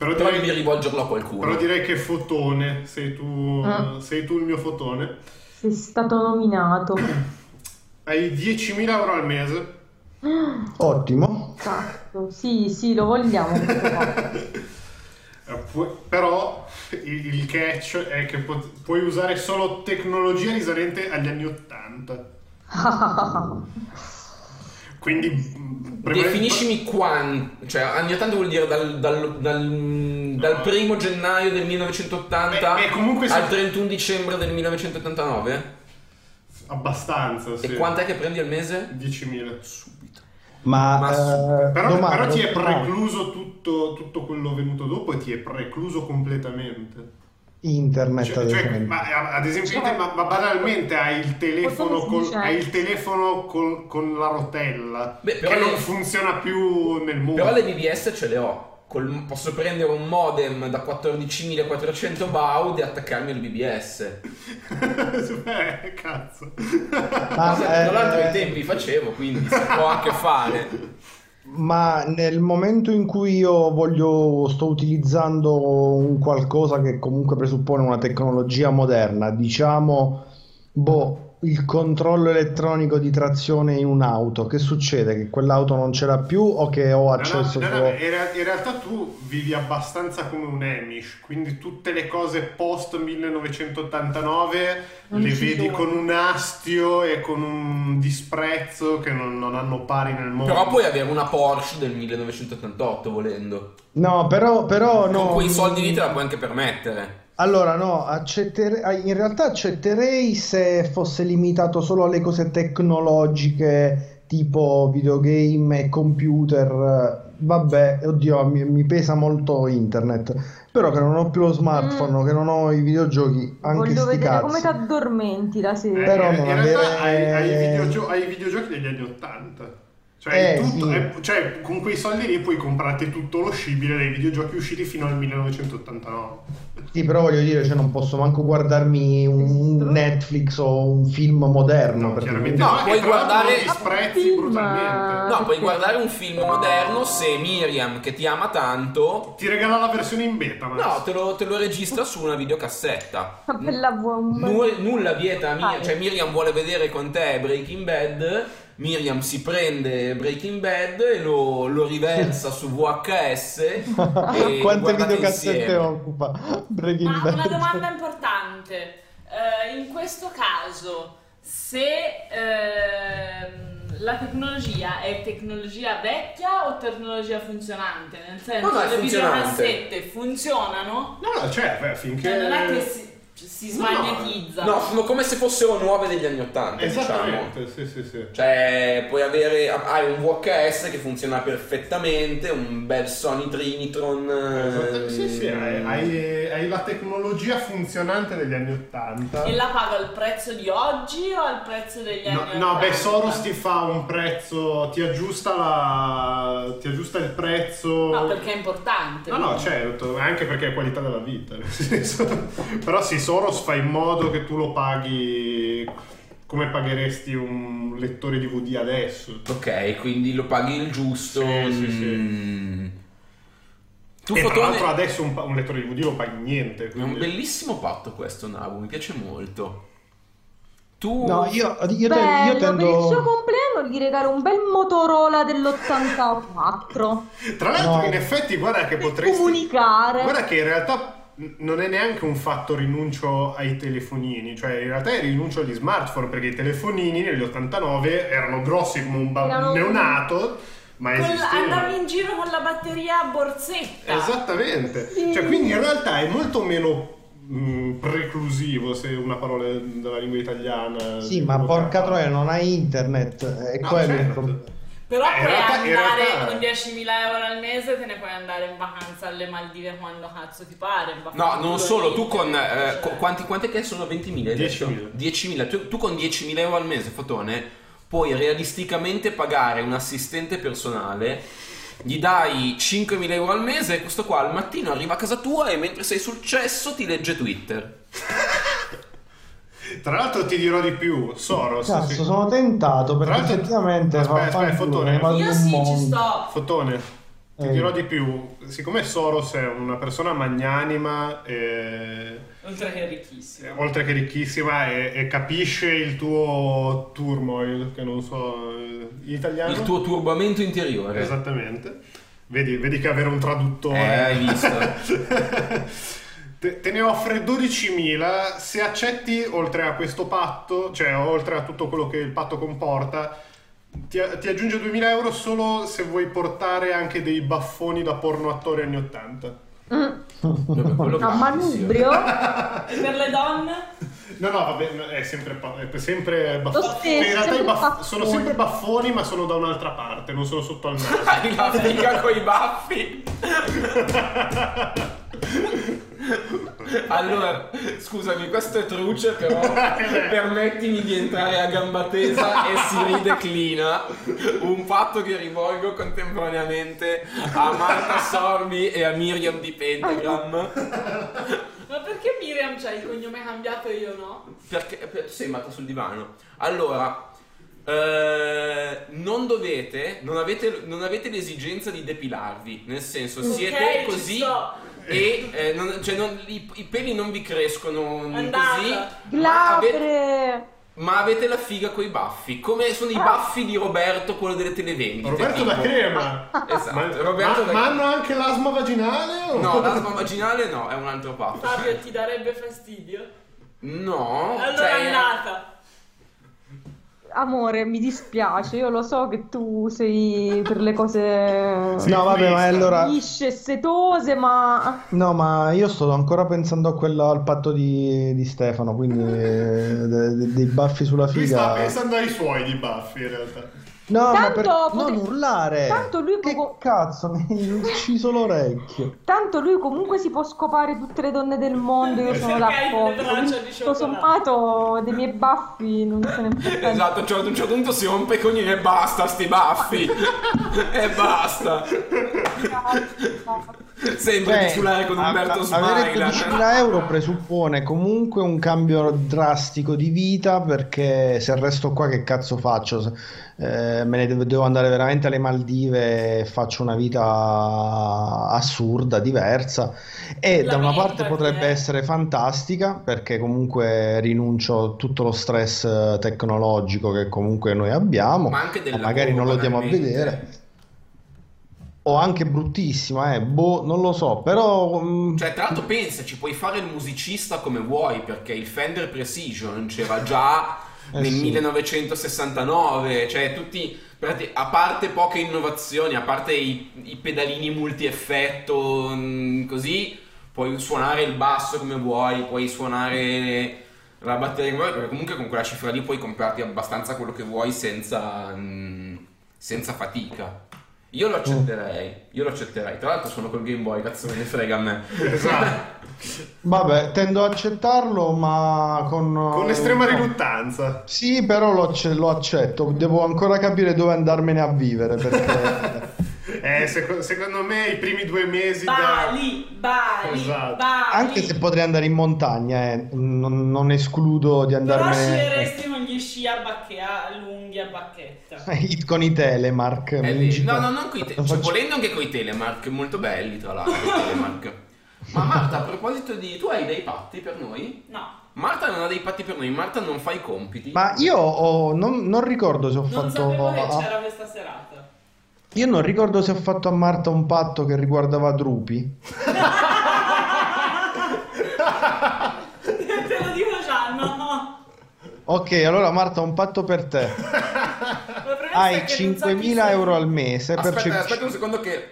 [SPEAKER 3] Però,
[SPEAKER 1] Però
[SPEAKER 3] direi,
[SPEAKER 1] devi rivolgerlo a qualcuno.
[SPEAKER 3] però direi che fotone, sei tu,
[SPEAKER 4] Ah.
[SPEAKER 3] sei tu il mio fotone.
[SPEAKER 4] Sei stato nominato.
[SPEAKER 3] Hai 10.000 euro al mese.
[SPEAKER 5] Ottimo.
[SPEAKER 4] Esatto. Sì, sì, lo vogliamo. questo fatto.
[SPEAKER 3] Eh, pu- Però il, catch è che pot- puoi usare solo tecnologia risalente agli anni 80. Quindi mm,
[SPEAKER 1] Definiscimi quando, cioè anni 80 vuol dire dal, dal- dal- dal primo gennaio del 1980
[SPEAKER 3] Beh, beh,
[SPEAKER 1] al 31 dicembre del 1989?
[SPEAKER 3] abbastanza, sì.
[SPEAKER 1] E quant'è che prendi al mese?
[SPEAKER 3] 10.000.
[SPEAKER 5] Ma,
[SPEAKER 1] Ma
[SPEAKER 5] eh,
[SPEAKER 3] Però,
[SPEAKER 5] domanda,
[SPEAKER 3] però ti è precluso tutto, tutto quello venuto dopo e ti è precluso completamente.
[SPEAKER 5] internet
[SPEAKER 3] Cioè,
[SPEAKER 5] ad
[SPEAKER 3] cioè,
[SPEAKER 5] esempio.
[SPEAKER 3] ma, ad esempio, ma, ma banalmente hai il telefono, col- hai il telefono col- con la rotella
[SPEAKER 1] Beh,
[SPEAKER 3] che
[SPEAKER 1] le-
[SPEAKER 3] non funziona più nel mondo.
[SPEAKER 1] Però le BBS ce le ho. Col- posso prendere un modem da 14.400 baud e attaccarmi al BBS.
[SPEAKER 3] eh, cazzo.
[SPEAKER 5] Ma,
[SPEAKER 1] Cosa che tra l'altro
[SPEAKER 5] eh,
[SPEAKER 1] ai tempi facevo, quindi si può anche fare.
[SPEAKER 5] Ma nel momento in cui io voglio, sto utilizzando un qualcosa che comunque presuppone una tecnologia moderna, diciamo, boh, il controllo elettronico di trazione in un'auto, che succede? Che quell'auto non ce l'ha più o che ho
[SPEAKER 3] No, no,
[SPEAKER 5] accesso
[SPEAKER 3] no, no,
[SPEAKER 5] solo...
[SPEAKER 3] in, rea- in realtà tu vivi abbastanza come un Amish, quindi tutte le cose post 1989
[SPEAKER 4] Non
[SPEAKER 3] le vedi
[SPEAKER 4] sono.
[SPEAKER 3] con un astio e con un disprezzo che non, non hanno pari nel mondo.
[SPEAKER 1] Però puoi avere una Porsche del 1988 volendo.
[SPEAKER 5] No, però, però no.
[SPEAKER 1] Con quei soldi lì te la puoi anche permettere.
[SPEAKER 5] Allora, no, accettere- ah, in realtà accetterei se fosse limitato solo alle cose tecnologiche tipo videogame e computer. Vabbè, oddio, mi, mi pesa molto internet. Però che non ho più lo smartphone,
[SPEAKER 4] Mm.
[SPEAKER 5] che non ho i videogiochi, anche
[SPEAKER 4] Voglio
[SPEAKER 5] sti
[SPEAKER 4] vedere
[SPEAKER 5] cazzi.
[SPEAKER 4] come ti addormenti la
[SPEAKER 3] Eh,
[SPEAKER 4] sera.
[SPEAKER 5] Però
[SPEAKER 3] in,
[SPEAKER 5] non
[SPEAKER 3] in realtà
[SPEAKER 5] avere-
[SPEAKER 3] hai, hai i videogio- hai i videogiochi degli anni 80. Cioè,
[SPEAKER 5] Eh,
[SPEAKER 3] tutto-
[SPEAKER 5] sì.
[SPEAKER 3] hai- cioè, con quei soldi lì puoi comprarti tutto lo scibile dei videogiochi usciti fino al 1989.
[SPEAKER 5] Sì, però voglio dire, cioè, non posso manco guardarmi un Netflix o un film moderno.
[SPEAKER 3] No,
[SPEAKER 5] perché
[SPEAKER 3] chiaramente
[SPEAKER 1] No,
[SPEAKER 3] no,
[SPEAKER 1] puoi guardare-
[SPEAKER 3] lo disprezzi brutalmente.
[SPEAKER 1] No, puoi guardare un film moderno se Miriam, che ti ama tanto,
[SPEAKER 3] Ti regala la versione in beta, ma
[SPEAKER 1] no, te lo, te lo registra su una videocassetta.
[SPEAKER 4] Una bella bomba.
[SPEAKER 1] Nu- nulla vieta Miriam, cioè Miriam vuole vedere con te Breaking Bad, Miriam si prende Breaking Bad e lo, lo riversa su VHS e
[SPEAKER 5] Quante videocassette occupa Breaking
[SPEAKER 2] Ma
[SPEAKER 5] Bad?
[SPEAKER 2] una domanda importante. Eh, in questo caso, se ehm, la tecnologia è tecnologia vecchia o tecnologia funzionante? Nel senso,
[SPEAKER 1] No, no,
[SPEAKER 2] le videocassette funzionano?
[SPEAKER 3] No, no, cioè, beh, finché...
[SPEAKER 2] Cioè, non è che si, si
[SPEAKER 3] No, no.
[SPEAKER 1] sono come se fossero nuove degli anni Ottanta, diciamo.
[SPEAKER 3] Esattamente, sì, sì, sì.
[SPEAKER 1] Cioè, puoi avere, hai un VHS che funziona perfettamente, un bel Sony Trinitron.
[SPEAKER 3] Esatto, Sì, sì, hai, hai- hai la tecnologia funzionante degli anni 80.
[SPEAKER 2] E la paga al prezzo di oggi o al prezzo degli
[SPEAKER 3] No,
[SPEAKER 2] anni
[SPEAKER 3] no, beh,
[SPEAKER 2] 80?
[SPEAKER 3] Soros ti fa un prezzo, ti aggiusta la. ti aggiusta il prezzo.
[SPEAKER 2] No, perché è importante.
[SPEAKER 3] No, no, certo, anche perché è qualità della vita. nel senso. Però sì, Soros fa in modo che tu lo paghi come pagheresti un lettore DVD adesso.
[SPEAKER 1] Ok, quindi lo paghi il giusto.
[SPEAKER 3] Sì, sì, sì.
[SPEAKER 1] mm. Tu
[SPEAKER 3] e tra
[SPEAKER 1] Fotone-
[SPEAKER 3] l'altro adesso un, un lettore DVD lo paghi niente.
[SPEAKER 1] È un
[SPEAKER 3] Quindi...
[SPEAKER 1] bellissimo patto questo, Nabu, mi piace molto. Tu...
[SPEAKER 5] No, io, io,
[SPEAKER 4] Bello,
[SPEAKER 5] io tendo...
[SPEAKER 4] per il suo compleanno gli regalo un bel Motorola dell'84
[SPEAKER 3] Tra l'altro,
[SPEAKER 5] No.
[SPEAKER 3] in effetti, guarda che potresti.
[SPEAKER 4] comunicare.
[SPEAKER 3] Guarda che in realtà non è neanche un fatto rinuncio ai telefonini, cioè in realtà è rinuncio agli smartphone perché i telefonini negli 89 erano grossi come un, ba- un
[SPEAKER 4] Erano-
[SPEAKER 3] neonato, ma
[SPEAKER 2] andavi in giro con la batteria a borsetta.
[SPEAKER 3] Esattamente,
[SPEAKER 4] Sì.
[SPEAKER 3] cioè quindi in realtà è molto meno mh, preclusivo se una parola della lingua italiana.
[SPEAKER 5] Sì, ma porca troia, non hai internet. È
[SPEAKER 3] No,
[SPEAKER 5] quello il
[SPEAKER 3] certo.
[SPEAKER 5] problema.
[SPEAKER 2] Però
[SPEAKER 3] Eh,
[SPEAKER 2] puoi
[SPEAKER 3] realtà-
[SPEAKER 2] andare
[SPEAKER 3] realtà-
[SPEAKER 2] con 10.000 euro al mese, te ne puoi andare in vacanza alle Maldive quando cazzo ti pare.
[SPEAKER 1] No, non solo, tu con... eh,
[SPEAKER 2] Cioè,
[SPEAKER 1] quanti, quante che sono 20.000? hai detto?
[SPEAKER 3] 10.000.
[SPEAKER 1] 10.000. Tu, tu con 10.000 euro al mese, Fotone, puoi realisticamente pagare un assistente personale, gli dai 5.000 euro al mese e questo qua al mattino arriva a casa tua e mentre sei sul cesso ti legge Twitter.
[SPEAKER 3] Tra l'altro ti dirò di più, Soros.
[SPEAKER 5] Cazzo,
[SPEAKER 3] sì.
[SPEAKER 5] sono tentato perché
[SPEAKER 3] Tra l'altro-
[SPEAKER 5] effettivamente
[SPEAKER 3] Aspetta, aspetta,
[SPEAKER 5] fa
[SPEAKER 3] fotone.
[SPEAKER 2] Io sì, ci
[SPEAKER 5] mondo.
[SPEAKER 2] sto.
[SPEAKER 3] Fotone, ti
[SPEAKER 5] Eh.
[SPEAKER 3] dirò di più. Siccome Soros è una persona magnanima e
[SPEAKER 2] Oltre che ricchissimo.
[SPEAKER 3] oltre che ricchissima e, e capisce il tuo turmoil, che non so eh, in italiano.
[SPEAKER 1] Il tuo turbamento interiore.
[SPEAKER 3] Esattamente. Vedi, vedi che avere un traduttore.
[SPEAKER 1] Eh, hai visto.
[SPEAKER 3] te, te ne offre 12.000 se accetti, oltre a questo patto, cioè oltre a tutto quello che il patto comporta, ti, ti aggiunge 2.000 euro solo se vuoi portare anche dei baffoni da porno attori anni 80.
[SPEAKER 1] Vabbè, quello
[SPEAKER 4] A manubrio?
[SPEAKER 2] E per le donne?
[SPEAKER 3] No, no, vabbè, è sempre, è sempre baffoni.
[SPEAKER 4] Stesso,
[SPEAKER 3] in realtà i baff-
[SPEAKER 4] baffoni.
[SPEAKER 3] sono sempre baffoni, ma sono da un'altra parte, non sono sotto al naso.
[SPEAKER 1] Hai la figa coi baffi. Allora, scusami, questo è truce, però permettimi di entrare a gamba tesa e si rideclina un fatto che rivolgo contemporaneamente a Marta Sorbi e a Miriam di Pentagram.
[SPEAKER 2] Ma perché Miriam c'ha il cognome cambiato e io no?
[SPEAKER 1] Perché per- tu sei andata sul divano. Allora, eh, non dovete, non avete, non avete l'esigenza di depilarvi, nel senso siete
[SPEAKER 2] ci
[SPEAKER 1] così. E eh, non- cioè, non- i, i peli non vi crescono
[SPEAKER 2] Andata.
[SPEAKER 1] così, ma, ave-
[SPEAKER 4] Glabre!
[SPEAKER 1] ma avete la figa coi baffi, come sono i baffi di Roberto, quello delle televendite.
[SPEAKER 3] Roberto
[SPEAKER 1] tipo.
[SPEAKER 3] da crema.
[SPEAKER 1] Esatto,
[SPEAKER 3] Ma,
[SPEAKER 1] Roberto
[SPEAKER 3] ma-
[SPEAKER 1] da
[SPEAKER 3] ma hanno anche l'asma vaginale? o-
[SPEAKER 1] No, l'asma vaginale no, è un altro baffo.
[SPEAKER 2] Fabio ti darebbe fastidio?
[SPEAKER 1] No,
[SPEAKER 2] Allora
[SPEAKER 1] cioè,
[SPEAKER 2] è andata.
[SPEAKER 4] Amore, mi dispiace, io lo so che tu sei per le cose
[SPEAKER 3] Sì,
[SPEAKER 5] No, vabbè, ma allora.
[SPEAKER 4] lisce e setose, ma
[SPEAKER 5] No, ma io sto ancora pensando a quello, al patto di, di Stefano, quindi eh, de- de- dei baffi sulla
[SPEAKER 3] Lui sta
[SPEAKER 5] figa.
[SPEAKER 3] pensando ai suoi di baffi in realtà.
[SPEAKER 5] No, ma
[SPEAKER 4] Tanto
[SPEAKER 5] per...
[SPEAKER 4] potre-
[SPEAKER 5] non urlare!
[SPEAKER 4] Tanto lui
[SPEAKER 5] Che
[SPEAKER 4] poco-
[SPEAKER 5] cazzo, mi hai ucciso l'orecchio.
[SPEAKER 4] tanto lui comunque si può scopare tutte le donne del mondo, io sono
[SPEAKER 2] hai le
[SPEAKER 4] d'accordo. Tutto sommato dei miei baffi non se ne importa
[SPEAKER 1] Esatto, cioè, ad un certo punto si rompe i cognini e basta sti baffi. e basta. Sembra
[SPEAKER 5] Cioè,
[SPEAKER 1] di suonare con Umberto
[SPEAKER 5] a- avere
[SPEAKER 1] Smaila.
[SPEAKER 5] 12.000 euro presuppone comunque un cambio drastico di vita perché se resto qua che cazzo faccio? Eh, me ne devo, devo andare veramente alle Maldive e faccio una vita assurda, diversa e
[SPEAKER 2] La
[SPEAKER 5] da una parte potrebbe
[SPEAKER 2] è-
[SPEAKER 5] essere fantastica perché comunque rinuncio a tutto lo stress tecnologico che comunque noi abbiamo
[SPEAKER 1] Ma anche del
[SPEAKER 5] o magari non lo diamo a vedere o anche bruttissima, eh, boh, non lo so, però mm,
[SPEAKER 1] Cioè, tra l'altro pensaci, puoi fare il musicista come vuoi, perché il Fender Precision c'era già
[SPEAKER 5] Eh
[SPEAKER 1] nel
[SPEAKER 5] sì.
[SPEAKER 1] 1969, cioè tutti, a parte poche innovazioni, a parte i, i pedalini multi-effetto, mm, così, puoi suonare il basso come vuoi, puoi suonare la batteria come vuoi, perché comunque con quella cifra lì puoi comprarti abbastanza quello che vuoi senza, mm, senza fatica. Io lo accetterei, io lo accetterei. Tra l'altro sono col Game Boy, cazzo me ne frega a me.
[SPEAKER 3] Esatto.
[SPEAKER 5] vabbè, tendo a accettarlo, ma con...
[SPEAKER 3] Con estrema
[SPEAKER 5] no.
[SPEAKER 3] riluttanza.
[SPEAKER 5] Sì, però lo, lo accetto, devo ancora capire dove andarmene a vivere, perché...
[SPEAKER 3] Eh, seco- secondo me i primi due mesi da...
[SPEAKER 2] Bali, Bali,
[SPEAKER 3] Esatto.
[SPEAKER 2] Bali.
[SPEAKER 5] Anche se potrei andare in montagna, eh, non, non escludo di
[SPEAKER 2] Però
[SPEAKER 5] andarmene
[SPEAKER 2] sceglieresti con gli sci a bacche- a lunghi a bacchetta.
[SPEAKER 5] con i telemark.
[SPEAKER 1] Eh, no, no, non coi te-
[SPEAKER 5] Lo
[SPEAKER 1] cioè,
[SPEAKER 5] faccio-
[SPEAKER 1] volendo anche coi telemark, molto belli tra l'altro i telemark. Ma Marta, a proposito di... Tu hai dei patti per noi?
[SPEAKER 2] No,
[SPEAKER 1] Marta non ha dei patti per noi, Marta non fa i compiti.
[SPEAKER 5] Ma io ho- non, non ricordo se ho
[SPEAKER 2] non
[SPEAKER 5] fatto...
[SPEAKER 2] sapevo che c'era questa serata.
[SPEAKER 5] Io non ricordo se ho fatto a Marta un patto che riguardava Drupi.
[SPEAKER 2] Te lo dico già, no.
[SPEAKER 5] Ok, allora Marta, un patto per te. Hai
[SPEAKER 2] è che non so chi
[SPEAKER 5] 5.000
[SPEAKER 2] sei.
[SPEAKER 5] euro al mese per
[SPEAKER 1] aspetta,
[SPEAKER 5] cir-
[SPEAKER 1] aspetta un secondo che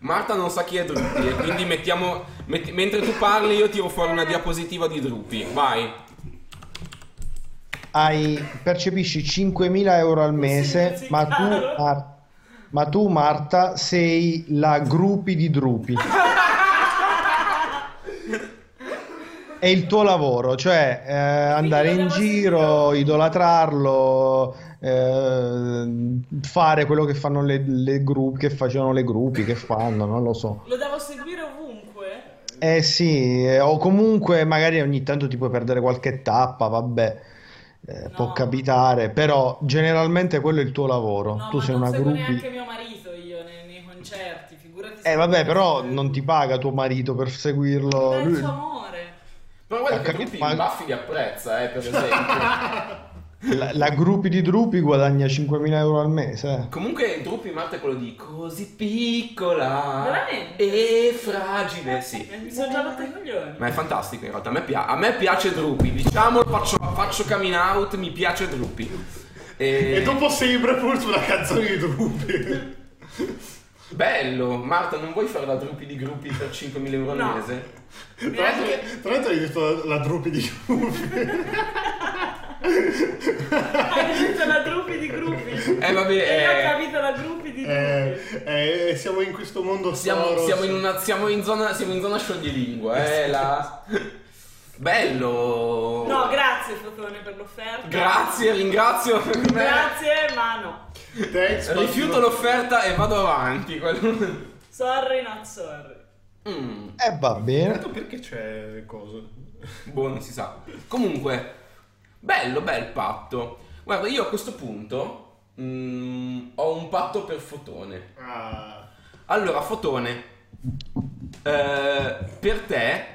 [SPEAKER 1] Marta non sa chi è Drupi e quindi mettiamo... metti- mentre tu parli io tiro fuori una diapositiva di Drupi. Vai.
[SPEAKER 5] Hai, percepisci 5.000 euro al mese,
[SPEAKER 2] sì,
[SPEAKER 5] ma tu. Mar- ma tu, Marta, sei la gruppi di Drupi. È il tuo lavoro, cioè eh, andare in giro, idolatrarlo, eh, fare quello che fanno le, le gruppi, che facevano le gruppi, che fanno, non lo so.
[SPEAKER 2] Lo devo seguire ovunque?
[SPEAKER 5] Eh sì, eh, o comunque magari ogni tanto ti puoi perdere qualche tappa, vabbè, eh, può
[SPEAKER 2] No.
[SPEAKER 5] capitare, però generalmente quello è il tuo lavoro.
[SPEAKER 2] No,
[SPEAKER 5] tu sei
[SPEAKER 2] non
[SPEAKER 5] una gruppi.
[SPEAKER 2] neanche mio marito io nei, nei concerti, figurati
[SPEAKER 5] Eh vabbè, però non ti paga tuo marito per seguirlo. Lui-
[SPEAKER 2] suo amore.
[SPEAKER 1] Però guarda che
[SPEAKER 5] capito,
[SPEAKER 1] Drupi
[SPEAKER 5] ma-
[SPEAKER 1] i baffi li apprezza, eh, per esempio.
[SPEAKER 5] La, la gruppi di Drupi guadagna 5.000 euro al mese. eh.
[SPEAKER 1] Comunque Drupi Marta è quello di così piccola
[SPEAKER 2] Veramente?
[SPEAKER 1] e fragile, sì.
[SPEAKER 2] Eh, Mi sono già rotta i coglioni.
[SPEAKER 1] Ma è fantastico in realtà, a me, pia- a me piace Drupi, diciamolo, faccio, faccio coming out, mi piace Drupi. E...
[SPEAKER 3] E dopo sempre pur sulla canzone di Drupi.
[SPEAKER 1] Bello, Marta, non vuoi fare la Drupi di gruppi per 5.000 euro al
[SPEAKER 2] No.
[SPEAKER 1] mese?
[SPEAKER 3] Tra l'altro, tra l'altro hai detto la Drupi di Drupi.
[SPEAKER 2] Hai detto la gruppi di gruppi.
[SPEAKER 1] Eh vabbè,
[SPEAKER 2] E io ho
[SPEAKER 1] eh,
[SPEAKER 2] capito la gruppi di gruppi.
[SPEAKER 3] Eh, eh, siamo in questo mondo
[SPEAKER 1] siamo,
[SPEAKER 3] Soros.
[SPEAKER 1] siamo in una, siamo in zona, siamo in zona scioglilingua, eh, la... Bello!
[SPEAKER 2] No, grazie Fotone per l'offerta.
[SPEAKER 1] Grazie, ringrazio.
[SPEAKER 2] Grazie, ma no.
[SPEAKER 3] Thanks,
[SPEAKER 1] Rifiuto l'offerta e vado avanti. quello-
[SPEAKER 2] Sorry, not sorry.
[SPEAKER 1] Mm,
[SPEAKER 5] E va bene.
[SPEAKER 3] Tanto perché c'è cosa?
[SPEAKER 1] boh, non si sa. Comunque, bello, bel patto. Guarda, io a questo punto mm, ho un patto per Fotone.
[SPEAKER 3] Ah.
[SPEAKER 1] Allora, Fotone, eh, per te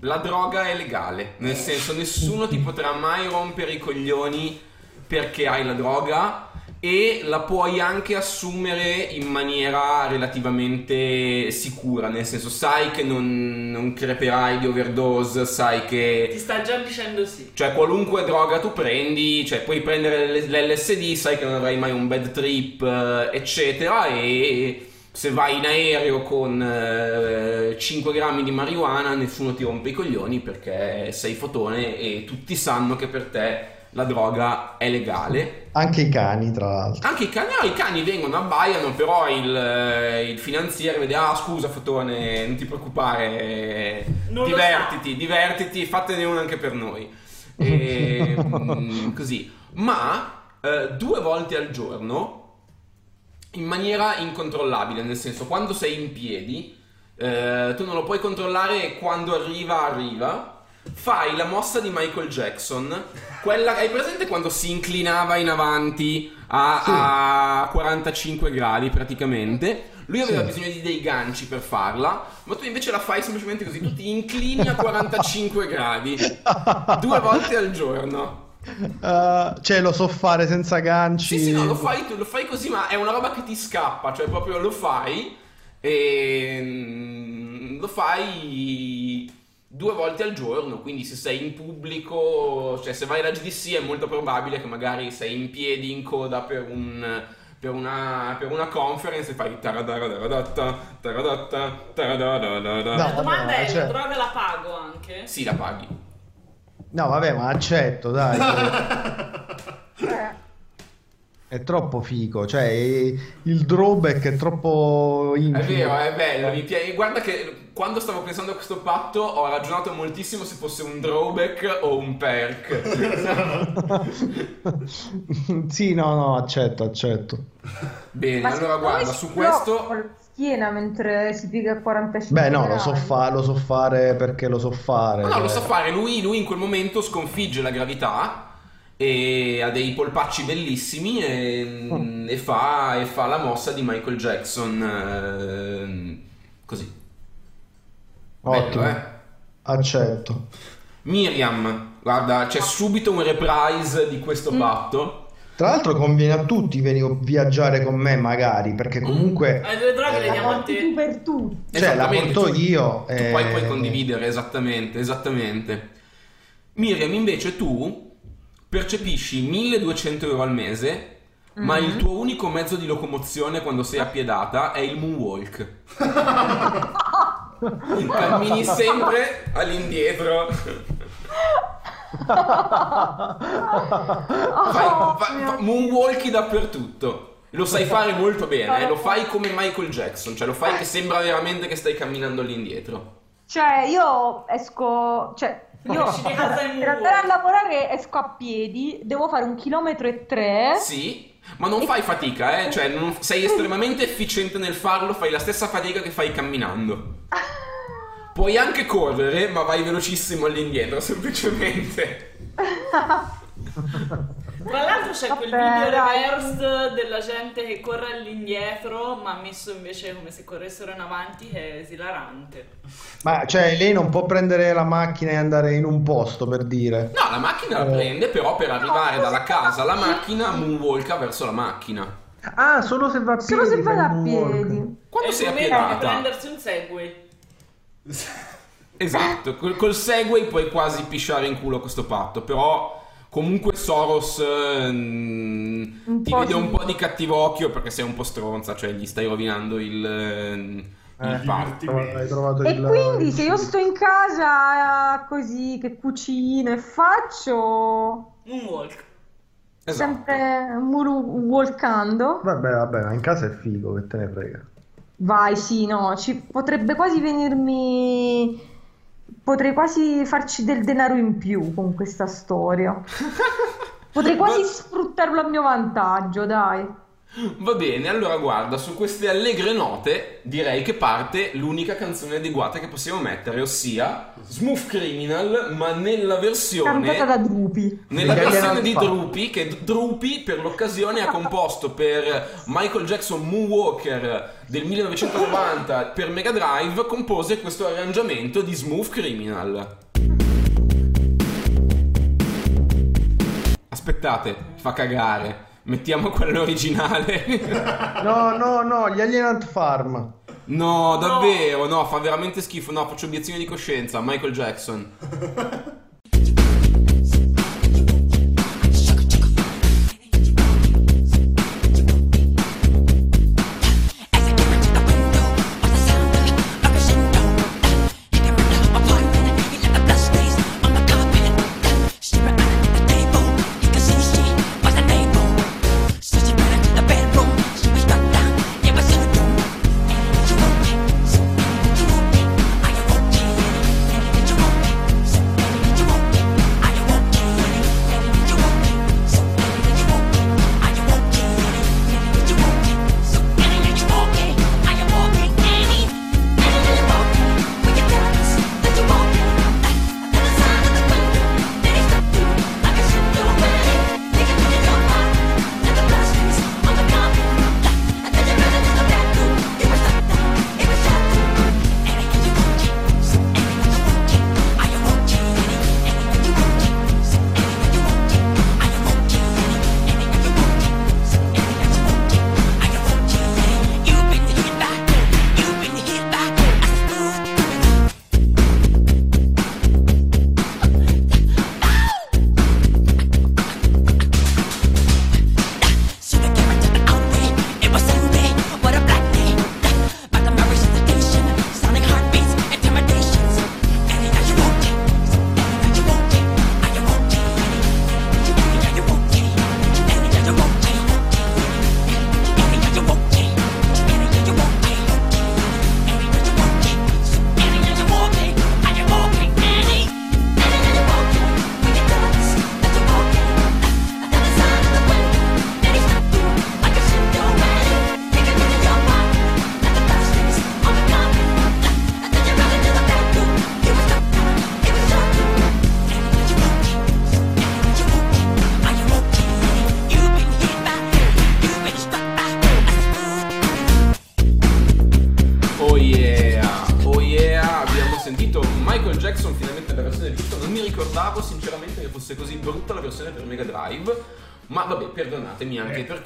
[SPEAKER 1] la droga è legale, nel senso nessuno ti potrà mai rompere i coglioni perché hai la droga e la puoi anche assumere in maniera relativamente sicura, nel senso sai che non, non creperai di overdose, sai che...
[SPEAKER 2] Ti sta già dicendo sì.
[SPEAKER 1] Cioè, qualunque droga tu prendi, cioè puoi prendere l'LSD, sai che non avrai mai un bad trip, eh, eccetera, e se vai in aereo con eh, 5 grammi di marijuana nessuno ti rompe i coglioni perché sei fotone e tutti sanno che per te la droga è legale.
[SPEAKER 5] Anche i cani, tra l'altro.
[SPEAKER 1] Anche i cani, no, i cani vengono, abbaiano, però il, eh, il finanziere vede, ah scusa fotone, non ti preoccupare,
[SPEAKER 2] Non
[SPEAKER 1] divertiti, divertiti, fatene una anche per noi. E, mm, così. Ma eh, due volte al giorno, in maniera incontrollabile, nel senso, quando sei in piedi, eh, tu non lo puoi controllare e quando arriva, arriva. Fai la mossa di Michael Jackson, quella hai presente quando si inclinava in avanti a, a 45 gradi praticamente? Lui aveva
[SPEAKER 5] Sì.
[SPEAKER 1] bisogno di dei ganci per farla, ma tu invece la fai semplicemente così, tu ti inclini a 45 gradi, due volte al giorno.
[SPEAKER 5] Eh, cioè, lo so fare senza ganci.
[SPEAKER 1] Sì, sì, no, lo fai tu, lo fai così, ma è una roba che ti scappa, cioè proprio lo fai e mm, lo fai due volte al giorno, quindi se sei in pubblico, cioè se vai alla GDC è molto probabile che magari sei in piedi in coda per un per una, per una conference e fai taradadadadatta, taradata, taradadadada.
[SPEAKER 5] No.
[SPEAKER 2] La domanda è,
[SPEAKER 5] cioè-
[SPEAKER 2] la droga la pago anche?
[SPEAKER 1] Sì, la paghi.
[SPEAKER 5] No, vabbè, ma accetto, dai. È troppo figo, cioè il drawback è troppo
[SPEAKER 1] È
[SPEAKER 5] infigo.
[SPEAKER 1] vero, è bello. Mi piace. Guarda che quando stavo pensando a questo patto ho ragionato moltissimo se fosse un drawback o un perk.
[SPEAKER 5] sì, no, no, accetto, accetto.
[SPEAKER 1] Bene,
[SPEAKER 4] Ma
[SPEAKER 1] allora guarda, su questo
[SPEAKER 4] schiena mentre si piega a 45
[SPEAKER 5] Beh, no, lo so, fa- lo so fare perché lo so fare.
[SPEAKER 1] No, no, lo
[SPEAKER 5] cioè.
[SPEAKER 1] sa fare. Lui, lui in quel momento sconfigge la gravità e ha dei polpacci bellissimi e, e fa, e fa la mossa di Michael Jackson. ehm, così.
[SPEAKER 5] Ottimo,
[SPEAKER 1] Bello, eh?
[SPEAKER 5] accetto.
[SPEAKER 1] Miriam, guarda, c'è subito un reprise di questo
[SPEAKER 5] Mm.
[SPEAKER 1] patto.
[SPEAKER 5] Tra l'altro conviene a tutti venire viaggiare con me magari, perché comunque
[SPEAKER 2] Eh, le droghe le
[SPEAKER 4] La
[SPEAKER 2] diamo a
[SPEAKER 4] tu
[SPEAKER 2] te.
[SPEAKER 4] per tutti.
[SPEAKER 5] Cioè, la porto
[SPEAKER 1] tu-
[SPEAKER 5] io,
[SPEAKER 1] Tu
[SPEAKER 5] eh,
[SPEAKER 1] poi puoi condividere, esattamente, esattamente. Miriam, invece tu percepisci 1200 euro al mese, ma il
[SPEAKER 4] Mhm.
[SPEAKER 1] tuo unico mezzo di locomozione quando sei appiedata è il moonwalk. Cammini sempre all'indietro. Fai,
[SPEAKER 4] Oh,
[SPEAKER 1] fa- moonwalki dappertutto. Lo sai fare molto bene, eh, lo fai come Michael Jackson, cioè lo fai che sembra veramente che stai camminando all'indietro.
[SPEAKER 4] Cioè, io esco, cioè, io per andare a lavorare esco a piedi, devo fare un chilometro e tre.
[SPEAKER 1] Sì, ma non fai fatica, eh? Cioè, non- sei estremamente efficiente nel farlo, fai la stessa fatica che fai camminando. Puoi anche correre, ma vai velocissimo all'indietro, semplicemente.
[SPEAKER 2] Tra l'altro c'è quel
[SPEAKER 4] Vabbè,
[SPEAKER 2] video
[SPEAKER 4] dai.
[SPEAKER 2] reverse della gente che corre all'indietro, ma messo invece come se corressero in avanti, che è esilarante.
[SPEAKER 5] Ma cioè, lei non può prendere la macchina e andare in un posto per dire.
[SPEAKER 1] No, la macchina la
[SPEAKER 5] Eh.
[SPEAKER 1] prende, però per arrivare dalla casa alla macchina, moonwalka verso la macchina.
[SPEAKER 5] Ah, solo se va a piedi.
[SPEAKER 4] Solo se vado a piedi.
[SPEAKER 1] Quando
[SPEAKER 2] è
[SPEAKER 1] sei
[SPEAKER 2] momento di
[SPEAKER 1] appiedata,
[SPEAKER 2] prendersi un segway.
[SPEAKER 1] esatto, col, col Segway puoi quasi pisciare in culo questo patto, però comunque Soros ehm,
[SPEAKER 4] Un
[SPEAKER 1] ti
[SPEAKER 4] po'
[SPEAKER 1] vede un po' di cattivo occhio perché sei un po' stronza, cioè gli stai rovinando il, il
[SPEAKER 5] Eh,
[SPEAKER 1] patto.
[SPEAKER 5] Hai trovato
[SPEAKER 4] E
[SPEAKER 5] il-
[SPEAKER 4] quindi se io
[SPEAKER 5] il-
[SPEAKER 4] sto in casa così che cucino e faccio
[SPEAKER 2] Un walk.
[SPEAKER 1] Esatto.
[SPEAKER 4] sempre muru walkando,
[SPEAKER 5] Vabbè, vabbè, ma in casa è figo, che te ne frega.
[SPEAKER 4] vai, sì, no, ci potrebbe quasi venirmi potrei quasi farci del denaro in più con questa storia. Potrei quasi
[SPEAKER 1] Ma-
[SPEAKER 4] sfruttarlo a mio vantaggio, dai.
[SPEAKER 1] Va bene, allora guarda, su queste allegre note direi che parte l'unica canzone adeguata che possiamo mettere, ossia Smooth Criminal, ma nella
[SPEAKER 4] Cantata
[SPEAKER 1] versione
[SPEAKER 4] da Drupi.
[SPEAKER 1] nella
[SPEAKER 5] Degli
[SPEAKER 1] versione di
[SPEAKER 5] Alpha.
[SPEAKER 1] Droopy che Droopy per l'occasione ha composto per Michael Jackson Moonwalker del 1990 per Mega Drive compose questo arrangiamento di Smooth Criminal. Aspettate, fa cagare. Mettiamo quello originale.
[SPEAKER 5] No, no, no, gli Alien Ant Farm.
[SPEAKER 1] No, davvero, no, fa veramente schifo. No, faccio obiezione di coscienza. Michael Jackson.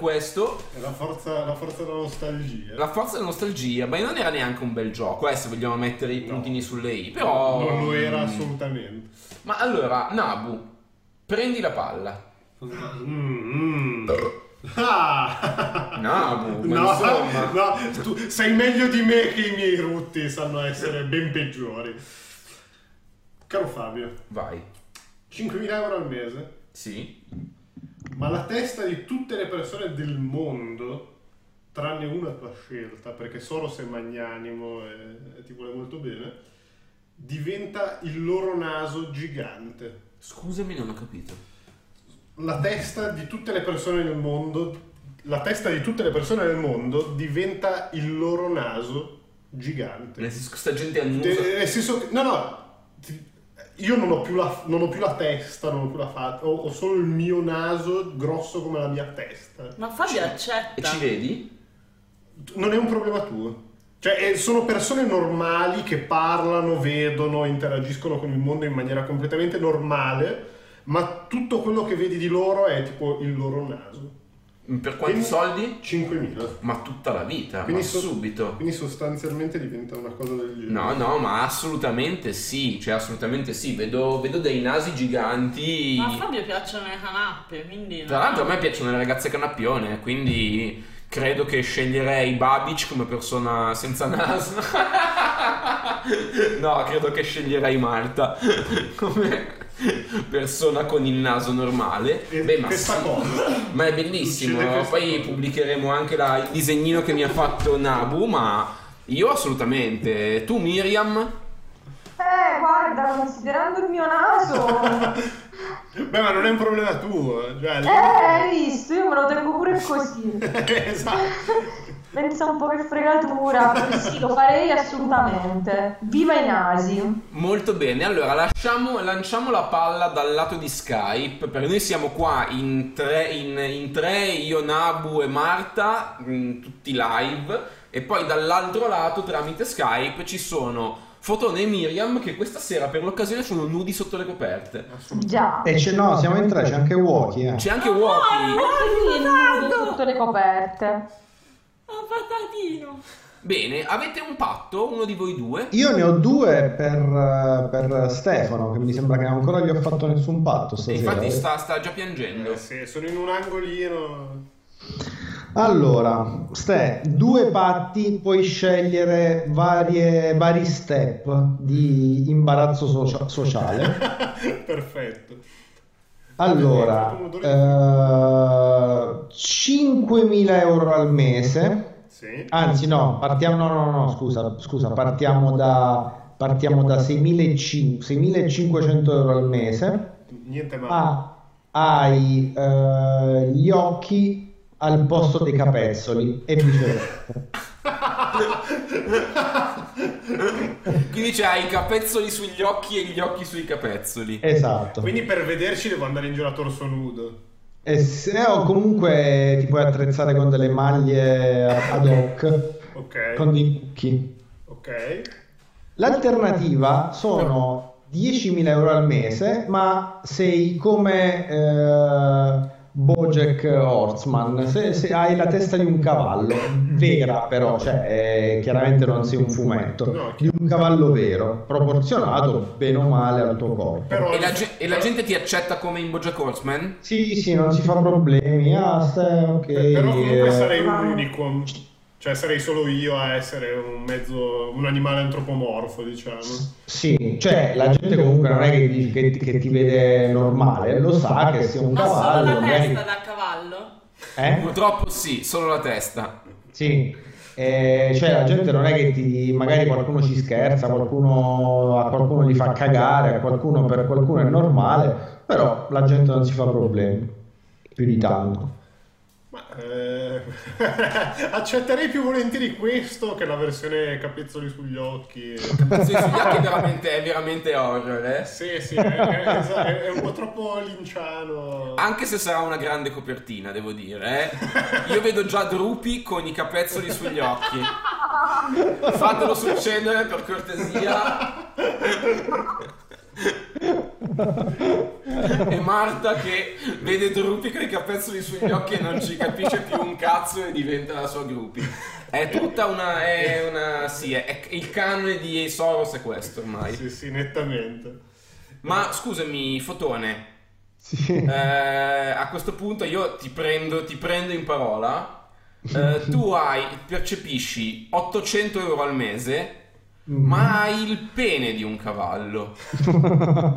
[SPEAKER 1] questo.
[SPEAKER 3] È la forza, la forza della nostalgia.
[SPEAKER 1] La forza della nostalgia, beh, non era neanche un bel gioco, eh, se vogliamo mettere i
[SPEAKER 3] No.
[SPEAKER 1] puntini sulle i, però...
[SPEAKER 3] Non lo era
[SPEAKER 1] mm,
[SPEAKER 3] assolutamente.
[SPEAKER 1] Ma allora, Nabu, prendi la palla.
[SPEAKER 3] Mm, mm.
[SPEAKER 1] Nabu, ma
[SPEAKER 3] No,
[SPEAKER 1] insomma.
[SPEAKER 3] no, tu sai meglio di me che i miei rutti sanno essere ben peggiori. Caro Fabio,
[SPEAKER 1] Vai.
[SPEAKER 3] 5.000 euro al mese,
[SPEAKER 1] Sì.
[SPEAKER 3] Ma la testa di tutte le persone del mondo, tranne una tua scelta, perché Soros è magnanimo e, e ti vuole molto bene, diventa il loro naso gigante.
[SPEAKER 1] Scusami, non ho capito.
[SPEAKER 3] La testa di tutte le persone del mondo, la testa di tutte le persone del mondo diventa il loro naso gigante.
[SPEAKER 1] Nel senso che sta gente annusa.
[SPEAKER 3] Nel senso che- no, no, ti- io non ho più la, non ho più la testa, non ho più la faccia, ho, ho solo il mio naso grosso come la mia testa.
[SPEAKER 2] Ma Fabio accetta.
[SPEAKER 1] E ci vedi?
[SPEAKER 3] Non è un problema tuo. Cioè, eh, sono persone normali che parlano, vedono, interagiscono con il mondo in maniera completamente normale, ma tutto quello che vedi di loro è tipo il loro naso.
[SPEAKER 1] Per quanti
[SPEAKER 3] Quindi-
[SPEAKER 1] soldi?
[SPEAKER 3] 5.000.
[SPEAKER 1] Ma tutta la vita,
[SPEAKER 3] Quindi
[SPEAKER 1] ma
[SPEAKER 3] so-
[SPEAKER 1] subito.
[SPEAKER 3] Quindi sostanzialmente diventa una cosa del genere.
[SPEAKER 1] No, no, ma assolutamente sì, cioè assolutamente sì, vedo, vedo dei nasi giganti.
[SPEAKER 2] Ma a Fabio piacciono le canappe, quindi...
[SPEAKER 1] Tra l'altro a me piacciono le ragazze canappione, quindi credo che sceglierei Babic come persona senza naso. no, credo che sceglierei Marta come persona con il naso normale.
[SPEAKER 3] E
[SPEAKER 1] Beh, ma
[SPEAKER 3] questa
[SPEAKER 1] sì.
[SPEAKER 3] cosa.
[SPEAKER 1] Ma è bellissimo,
[SPEAKER 3] questa
[SPEAKER 1] poi
[SPEAKER 3] cosa.
[SPEAKER 1] pubblicheremo anche la- il disegnino che mi ha fatto Nabu, ma io assolutamente. Tu Miriam?
[SPEAKER 4] Eh, guarda, considerando il mio naso...
[SPEAKER 3] Beh, ma non è un problema tuo. Cioè,
[SPEAKER 4] Eh, hai visto? Io me lo tengo pure così.
[SPEAKER 3] esatto.
[SPEAKER 4] Pensa un po' che fregatura. Sì, lo farei assolutamente. Viva i nasi.
[SPEAKER 1] Molto bene, allora lasciamo, lanciamo la palla dal lato di Skype, perché noi siamo qua in tre, in, in tre, io, Nabu e Marta, mm, tutti live, e poi dall'altro lato tramite Skype ci sono Fotone e Miriam che questa sera per l'occasione sono nudi sotto le coperte.
[SPEAKER 4] Già.
[SPEAKER 5] E c'è, no, siamo in tre, c'è anche Walkie. Eh.
[SPEAKER 1] C'è anche Wookie.
[SPEAKER 4] Anche lì nudo sotto le coperte.
[SPEAKER 2] Oh, patatino!
[SPEAKER 1] Bene, avete un patto, uno di voi due?
[SPEAKER 5] Io ne ho due per, eh, per Stefano, che mi sembra che ancora gli ho fatto nessun patto
[SPEAKER 1] E
[SPEAKER 5] stasera.
[SPEAKER 1] infatti sta, sta già piangendo.
[SPEAKER 3] Eh, sì, sono in un angolino.
[SPEAKER 5] Allora, Ste, due patti, puoi scegliere varie, vari step di imbarazzo socia- sociale.
[SPEAKER 3] Perfetto.
[SPEAKER 5] Allora, eh, 5.000 euro al mese.
[SPEAKER 3] Sì.
[SPEAKER 5] Anzi, no, partiamo, no, no, no, scusa, scusa, partiamo da, partiamo da 6.500 6.500 euro al mese.
[SPEAKER 3] Niente male.
[SPEAKER 5] Ah, hai eh, gli occhi al posto dei capezzoli e viceversa.
[SPEAKER 1] Quindi c'hai i capezzoli sugli occhi e gli occhi sui capezzoli.
[SPEAKER 5] Esatto.
[SPEAKER 3] Quindi per vederci devo andare in giro a torso nudo.
[SPEAKER 5] E se o comunque ti puoi attrezzare con delle maglie ad hoc,
[SPEAKER 3] Ok.
[SPEAKER 5] con dei cucchi.
[SPEAKER 3] Ok.
[SPEAKER 5] L'alternativa sono 10.000 euro al mese, ma sei come eh, Bojack Horseman, se, se hai la testa di un cavallo, vera però, cioè eh, chiaramente non sei un fumetto, di un cavallo vero, proporzionato bene o male al tuo corpo.
[SPEAKER 3] Però
[SPEAKER 1] E la, ge- e la gente ti accetta come in Bojack Horseman?
[SPEAKER 5] Sì, sì, non si fa problemi. Ah, stai, ok.
[SPEAKER 3] Però comunque
[SPEAKER 5] eh,
[SPEAKER 3] sarei un unicum. Cioè sarei solo io a essere un mezzo, un animale antropomorfo, diciamo.
[SPEAKER 5] Sì, cioè la gente comunque non è che, ti- che- che ti vede normale, lo sa che sei un
[SPEAKER 2] Ma solo
[SPEAKER 5] cavallo.
[SPEAKER 2] la
[SPEAKER 5] magari-
[SPEAKER 2] testa da cavallo?
[SPEAKER 5] Eh?
[SPEAKER 1] Purtroppo sì, solo la testa.
[SPEAKER 5] Sì, Eh, cioè la gente non è che ti, magari qualcuno ci scherza, qualcuno, a qualcuno gli fa cagare, a qualcuno, per qualcuno è normale, però la gente non si fa problemi, più di tanto.
[SPEAKER 3] Ma eh, accetterei più volentieri questo che la versione capezzoli sugli occhi.
[SPEAKER 1] Sì, sugli occhi è veramente, è veramente horror, eh?
[SPEAKER 3] Sì, sì, è, è- è- è un po' troppo linciano.
[SPEAKER 1] Anche se sarà una grande copertina, devo dire, eh? Io vedo già Drupi con i capezzoli sugli occhi. Fatelo succedere per cortesia. E Marta che vede Drupi con i capezzoli sugli occhi e non ci capisce più un cazzo e diventa la sua Drupi. È tutta una. È una. Sì, è, è il canone di Soros è questo ormai.
[SPEAKER 3] Sì, sì, nettamente.
[SPEAKER 1] Ma scusami, Fotone,
[SPEAKER 5] Sì.
[SPEAKER 1] Eh, a questo punto io ti prendo, ti prendo in parola. Eh, tu hai, percepisci 800 euro al mese,
[SPEAKER 5] Mm.
[SPEAKER 1] ma il pene di un cavallo.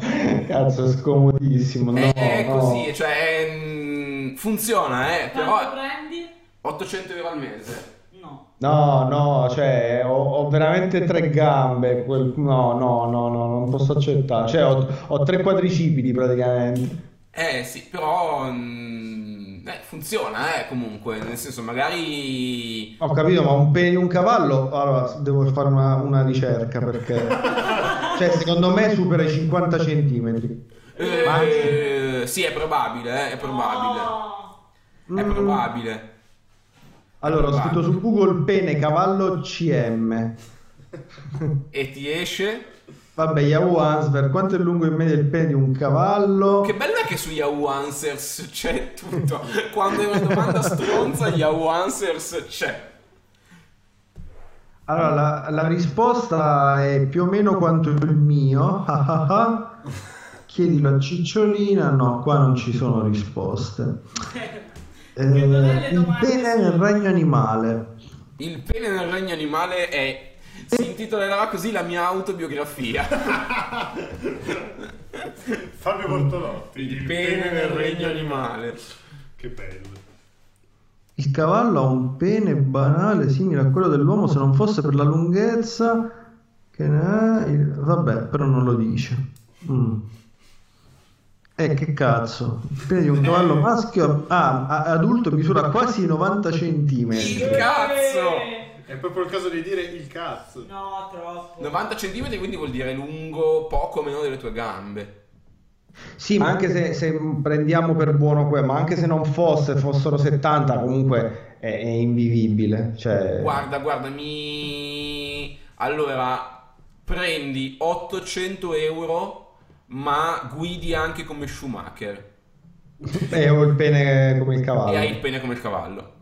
[SPEAKER 5] Cazzo, è scomodissimo. No,
[SPEAKER 1] è
[SPEAKER 5] no.
[SPEAKER 1] così, cioè mm, funziona, eh, però
[SPEAKER 2] Quanto prendi?
[SPEAKER 1] 800 euro al mese.
[SPEAKER 2] No.
[SPEAKER 5] No, no, cioè ho, ho veramente tre gambe. quel- No, no, no, no, non posso accettare. Cioè ho, ho tre quadricipiti praticamente.
[SPEAKER 1] Eh sì, però mm, eh, funziona, eh, comunque, nel senso magari...
[SPEAKER 5] Ho capito, ma un pene di un cavallo? Allora, devo fare una, una ricerca perché... Cioè, secondo me supera i 50 centimetri.
[SPEAKER 1] Eh, sì, è probabile, eh, è probabile.
[SPEAKER 2] No.
[SPEAKER 1] È
[SPEAKER 5] Mm.
[SPEAKER 1] probabile.
[SPEAKER 5] Allora, ho scritto su Google pene cavallo CM.
[SPEAKER 1] E ti esce...
[SPEAKER 5] Vabbè, Yahoo Answer, quanto è lungo in media il pene di un cavallo?
[SPEAKER 1] Che bello è che su Yahoo Answers c'è tutto. Quando è una domanda stronza, Yahoo Answers c'è.
[SPEAKER 5] Allora, la, la risposta è più o meno quanto il mio. Chiedilo a Cicciolina. No, qua non ci sono risposte. Eh, il pene nel regno animale.
[SPEAKER 1] Il pene nel regno animale è... Si intitolerà così la mia autobiografia.
[SPEAKER 3] Fabio Bortolotti.
[SPEAKER 1] Il pene nel regno animale.
[SPEAKER 3] Che bello.
[SPEAKER 5] Il cavallo ha un pene banale simile a quello dell'uomo se non fosse per la lunghezza. Che ne è il- Vabbè, però non lo dice. Mm. Eh, che cazzo? Il pene di un cavallo maschio ah, adulto misura quasi 90 centimetri.
[SPEAKER 1] Il cazzo!
[SPEAKER 3] È proprio il caso di dire il cazzo.
[SPEAKER 2] No, troppo.
[SPEAKER 1] 90 cm quindi vuol dire lungo poco meno delle tue gambe.
[SPEAKER 5] Sì, ma anche se, se prendiamo per buono quello, ma anche se non fosse, fossero 70, comunque è, è invivibile. Cioè,
[SPEAKER 1] Guarda, guarda, mi... Allora, prendi 800 euro, ma guidi anche come Schumacher.
[SPEAKER 5] e ho il pene come il cavallo.
[SPEAKER 1] E hai il pene come il cavallo.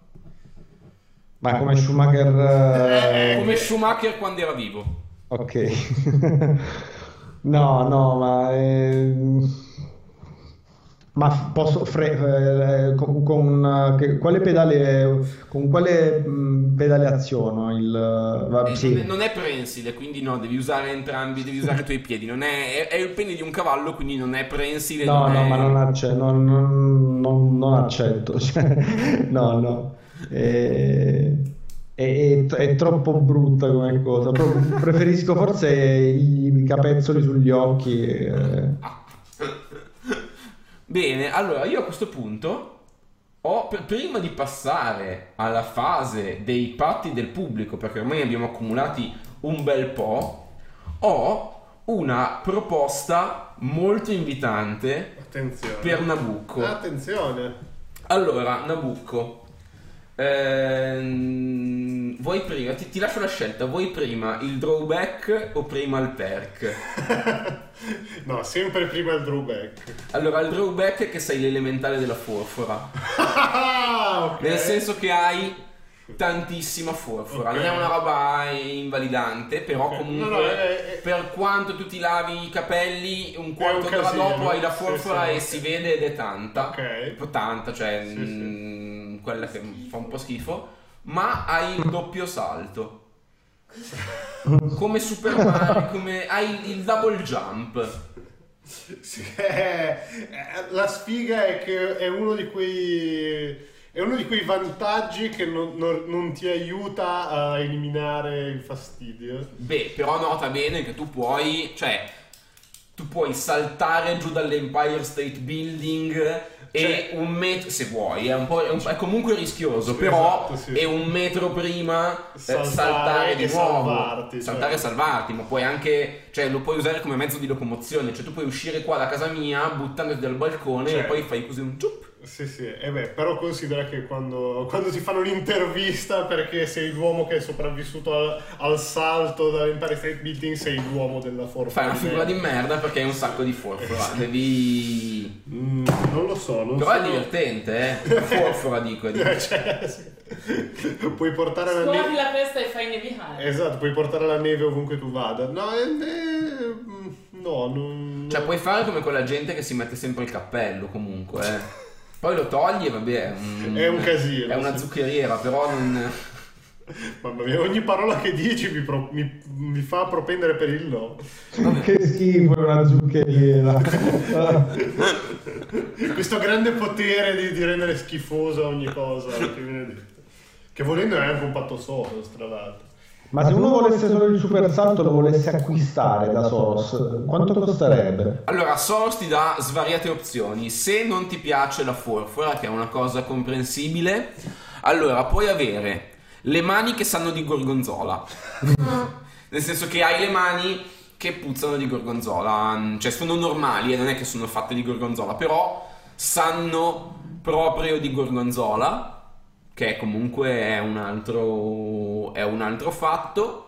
[SPEAKER 5] Ma come Schumacher... eh,
[SPEAKER 1] Come Schumacher quando era vivo.
[SPEAKER 5] Ok. No, no, ma... ehm, Ma posso... Fre... eh, con, con, eh, che- quale pedale... Con quale mh, pedale aziono il... va-
[SPEAKER 1] Eh,
[SPEAKER 5] sì.
[SPEAKER 1] non, è, prensile, quindi no, devi usare entrambi, devi usare i tuoi piedi. Non è, è, è il pene di un cavallo, quindi non è prensile.
[SPEAKER 5] No,
[SPEAKER 1] non
[SPEAKER 5] no,
[SPEAKER 1] è-
[SPEAKER 5] ma non, acce- non, non- non- non accetto. Cioè, no, no. Eh, È, è- è troppo brutta come cosa. Preferisco forse i, i capezzoli sugli occhi. eh.
[SPEAKER 1] Bene, allora io a questo punto ho, per- prima di passare alla fase dei patti del pubblico, perché ormai ne abbiamo accumulati un bel po', ho una proposta molto invitante
[SPEAKER 3] Attenzione.
[SPEAKER 1] per Nabucco.
[SPEAKER 3] Attenzione.
[SPEAKER 1] Allora, Nabucco, ehm, vuoi prima, ti, ti lascio la scelta, vuoi prima il drawback o prima il perk?
[SPEAKER 3] No, sempre prima il drawback.
[SPEAKER 1] Allora, il drawback è che sei l'elementale della forfora.
[SPEAKER 3] Ah, ok.
[SPEAKER 1] Nel senso che hai tantissima forfora.
[SPEAKER 3] Ok.
[SPEAKER 1] Non è una roba invalidante, però
[SPEAKER 3] Ok.
[SPEAKER 1] comunque
[SPEAKER 3] No, no, è- è-
[SPEAKER 1] per quanto tu ti lavi i capelli, un quarto d'ora dopo hai la
[SPEAKER 3] Sì,
[SPEAKER 1] forfora
[SPEAKER 3] sì,
[SPEAKER 1] e
[SPEAKER 3] ok.
[SPEAKER 1] si vede ed è tanta.
[SPEAKER 3] Ok.
[SPEAKER 1] Tanta, cioè
[SPEAKER 3] Sì, sì.
[SPEAKER 1] mm, quella che fa un po' schifo. Ma hai il doppio salto. Come Super Mario, come hai il double jump.
[SPEAKER 3] Sì, eh, la sfiga è che è uno di quei è uno di quei vantaggi che non, non- non ti aiuta a eliminare il fastidio.
[SPEAKER 1] Beh, però nota bene che tu puoi, cioè, tu puoi saltare giù dall'Empire State Building e
[SPEAKER 3] Cioè-
[SPEAKER 1] un metro, se vuoi, è, un po', è, un- è comunque rischioso,
[SPEAKER 3] Sì,
[SPEAKER 1] però
[SPEAKER 3] esatto, sì.
[SPEAKER 1] è un metro prima eh,
[SPEAKER 3] Saltare
[SPEAKER 1] saltare, di
[SPEAKER 3] e
[SPEAKER 1] nuovo,
[SPEAKER 3] salvarti,
[SPEAKER 1] saltare
[SPEAKER 3] cioè.
[SPEAKER 1] e salvarti, ma puoi anche, cioè, lo puoi usare come mezzo di locomozione, cioè tu puoi uscire qua da casa mia buttandoti dal balcone
[SPEAKER 3] Cioè.
[SPEAKER 1] e poi fai così un ciup.
[SPEAKER 3] Sì, sì, e beh, però considera che quando, quando ti fanno l'intervista perché sei l'uomo che è sopravvissuto al, al salto dall'Empire State Building, sei l'uomo della forza.
[SPEAKER 1] Fai una figura di merda perché hai un sacco di forfora, devi...
[SPEAKER 3] Mm, non lo so, non
[SPEAKER 1] Però è
[SPEAKER 3] sono-
[SPEAKER 1] divertente, eh, forfora dico, è divertente.
[SPEAKER 3] Cioè, sì. Puoi portare la
[SPEAKER 2] Scuoti
[SPEAKER 3] neve.
[SPEAKER 2] la testa e fai nevicare.
[SPEAKER 3] Esatto, puoi portare la neve ovunque tu vada. No, eh, eh, no, non, non
[SPEAKER 1] Cioè, puoi fare come quella gente che si mette sempre il cappello comunque. eh. Poi lo togli e vabbè. È un,
[SPEAKER 3] È un casino,
[SPEAKER 1] È una
[SPEAKER 3] sì.
[SPEAKER 1] zuccheriera, però non.
[SPEAKER 3] Mamma mia, ogni parola che dici mi, pro- mi- mi fa propendere per il no.
[SPEAKER 5] che schifo, è una zuccheriera.
[SPEAKER 3] Questo grande potere di, di rendere schifosa ogni cosa che viene detto. Che volendo è anche un patto solo, tra l'altro.
[SPEAKER 5] Ma se uno volesse solo il super salto lo volesse acquistare da Soros, quanto costerebbe?
[SPEAKER 1] Allora, Soros ti dà svariate opzioni. Se non ti piace la forfora, che è una cosa comprensibile, allora puoi avere le mani che sanno di gorgonzola. Nel senso che hai le mani che puzzano di gorgonzola. Cioè, sono normali e non è che sono fatte di gorgonzola, però sanno proprio di gorgonzola. Che comunque è un altro, è un altro fatto.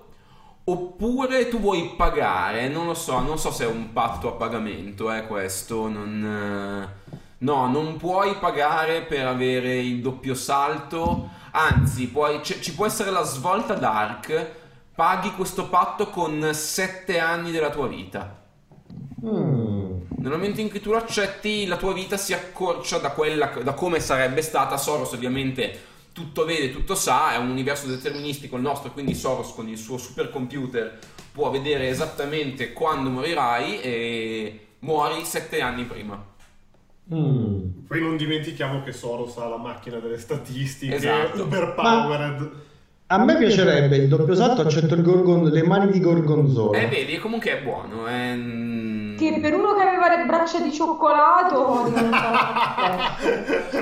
[SPEAKER 1] Oppure tu vuoi pagare, non lo so, non so se è un patto a pagamento, eh, questo, non... eh, No, non puoi pagare per avere il doppio salto, anzi, puoi- c- ci può essere la svolta dark, paghi questo patto con 7 anni della tua vita.
[SPEAKER 5] Mm.
[SPEAKER 1] Nel momento in cui tu lo accetti, la tua vita si accorcia da, quella, da come sarebbe stata. Soros ovviamente tutto vede, tutto sa, è un universo deterministico il nostro, quindi Soros con il suo supercomputer può vedere esattamente quando morirai e muori sette anni prima.
[SPEAKER 5] Mm.
[SPEAKER 3] Poi non dimentichiamo che Soros ha la macchina delle statistiche,
[SPEAKER 1] Esatto.
[SPEAKER 3] overpowered.
[SPEAKER 5] A me piacerebbe il doppio salto, accetto il gorgon- le mani di gorgonzola.
[SPEAKER 1] E vedi, comunque è buono. È...
[SPEAKER 4] Che per uno che aveva le braccia di cioccolato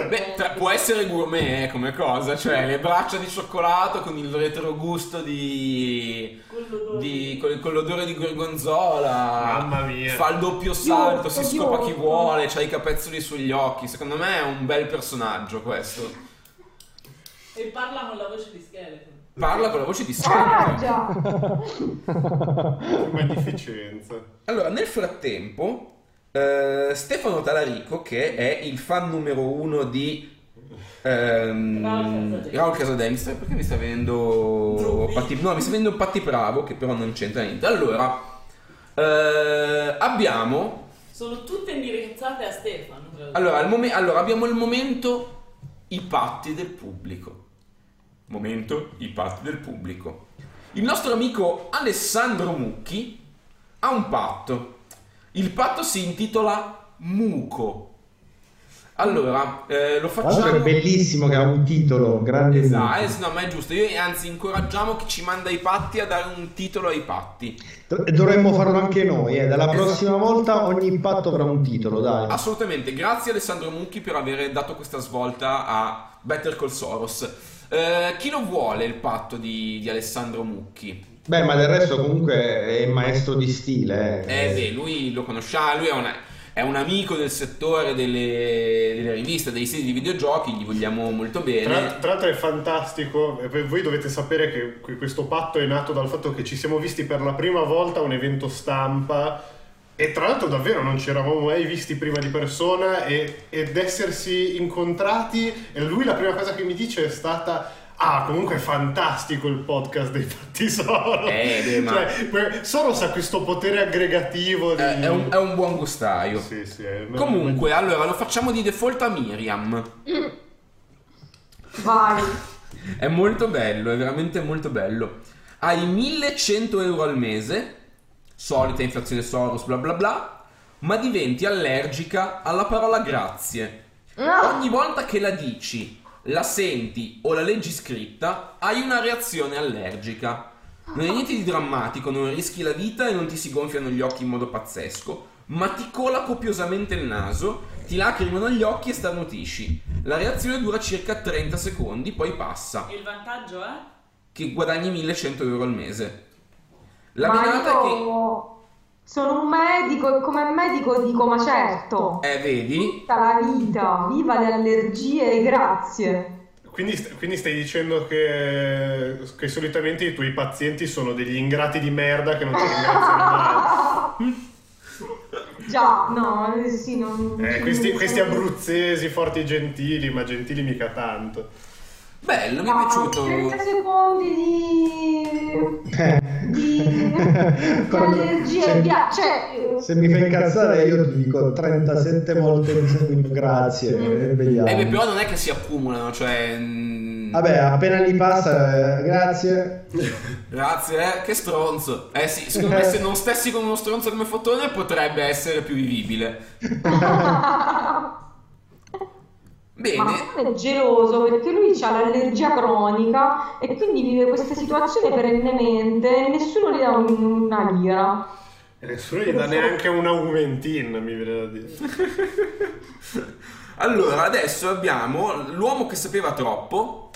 [SPEAKER 1] Beh, tra- può essere gourmet eh, come cosa, cioè le braccia di cioccolato con il retrogusto di...
[SPEAKER 2] Con l'odore.
[SPEAKER 1] di con, con l'odore di gorgonzola.
[SPEAKER 3] Mamma mia.
[SPEAKER 1] Fa il doppio salto, si
[SPEAKER 4] Oddio,
[SPEAKER 1] scopa chi vuole, c'ha i capezzoli sugli occhi. Secondo me è un bel personaggio questo.
[SPEAKER 2] E parla con la voce di scheletro.
[SPEAKER 1] Parla con la voce di
[SPEAKER 4] Ah,
[SPEAKER 1] Skeletor.
[SPEAKER 4] già.
[SPEAKER 3] Che magnificenza.
[SPEAKER 1] Allora, nel frattempo, eh, Stefano Talarico, che è il fan numero uno di ehm,
[SPEAKER 2] Raul Casadei,
[SPEAKER 1] perché mi sta venendo. Patti, no, mi sta venendo Patti Bravo, che però non c'entra niente. Allora, eh, abbiamo
[SPEAKER 2] Sono tutte indirizzate a Stefano.
[SPEAKER 1] allora, al momen- allora, abbiamo il momento i patti del pubblico. Momento i patti del pubblico. Il nostro amico Alessandro Mucchi ha un patto. Il patto si intitola Muco. Allora, eh, lo facciamo...
[SPEAKER 5] è bellissimo che ha un titolo, grande.
[SPEAKER 1] Esatto, eh, no, ma è giusto. Io anzi incoraggiamo chi ci manda i patti a dare un titolo ai patti.
[SPEAKER 5] Do- Dovremmo farlo anche noi, eh. dalla prossima volta ogni patto avrà un titolo, dai.
[SPEAKER 1] Assolutamente, grazie Alessandro Mucchi per aver dato questa svolta a Better Call Soros. Eh, chi lo vuole il patto di, di Alessandro Mucchi?
[SPEAKER 5] Beh, ma del resto comunque è maestro di stile. Eh.
[SPEAKER 1] Eh beh, lui lo conosciamo, lui è, una- è un amico del settore delle, delle riviste, dei siti di videogiochi, gli vogliamo molto
[SPEAKER 3] Tra,
[SPEAKER 1] bene.
[SPEAKER 3] tra l'altro è fantastico, voi dovete sapere che que- questo patto è nato dal fatto che ci siamo visti per la prima volta a un evento stampa e tra l'altro davvero non ci eravamo mai visti prima di persona e- ed essersi incontrati e lui la prima cosa che mi dice è stata Ah, comunque è fantastico il podcast dei fatti Soros.
[SPEAKER 1] Eh, beh, ma-
[SPEAKER 3] Cioè, Soros ha questo potere aggregativo di...
[SPEAKER 1] Eh, è, un, è un buon gustaio.
[SPEAKER 3] Sì, sì, è-
[SPEAKER 1] Comunque, allora lo facciamo di default a Miriam.
[SPEAKER 4] Vai.
[SPEAKER 1] È molto bello, è veramente molto bello. Hai 1100 euro al mese, solita inflazione Soros, bla bla bla, ma diventi allergica alla parola grazie. Ogni volta che la dici, la senti o la leggi scritta, hai una reazione allergica. Non è niente di drammatico, non rischi la vita e non ti si gonfiano gli occhi in modo pazzesco, ma ti cola copiosamente il naso, ti lacrimano gli occhi e starnutisci. La reazione dura circa 30 secondi, poi passa,
[SPEAKER 2] Il vantaggio è?
[SPEAKER 1] che guadagni 1100 euro al mese. La
[SPEAKER 4] Ma
[SPEAKER 1] menata è che...
[SPEAKER 4] sono un medico e come medico dico, ma certo,
[SPEAKER 1] Eh, vedi?
[SPEAKER 4] tutta la vita, viva le allergie e grazie.
[SPEAKER 3] Quindi, quindi stai dicendo che, che solitamente i tuoi pazienti sono degli ingrati di merda che non ti ringraziano mai.
[SPEAKER 4] Già, no, eh, sì, non...
[SPEAKER 3] Eh, questi, questi abruzzesi forti gentili, ma gentili mica tanto.
[SPEAKER 1] Bello, mi è piaciuto.
[SPEAKER 4] 30 secondi di...
[SPEAKER 5] Eh,
[SPEAKER 4] di, di
[SPEAKER 5] se-
[SPEAKER 4] e via. Cioè,
[SPEAKER 5] Se mi fai incazzare io ti dico 37 volte mi seguito, grazie e vediamo.
[SPEAKER 1] Eh, beh, però non è che si accumulano, cioè... mm,
[SPEAKER 5] Vabbè, appena gli passa, eh, grazie.
[SPEAKER 1] Grazie, eh, che stronzo. Eh sì, secondo me se non stessi con uno stronzo come Fotone potrebbe essere più vivibile. Bene.
[SPEAKER 4] Ma è geloso perché lui ha l'allergia cronica e quindi vive questa situazione perennemente e nessuno gli dà un- una lira.
[SPEAKER 3] E nessuno gli dà neanche un aumentin, mi viene da dire.
[SPEAKER 1] Allora, adesso abbiamo l'uomo che sapeva troppo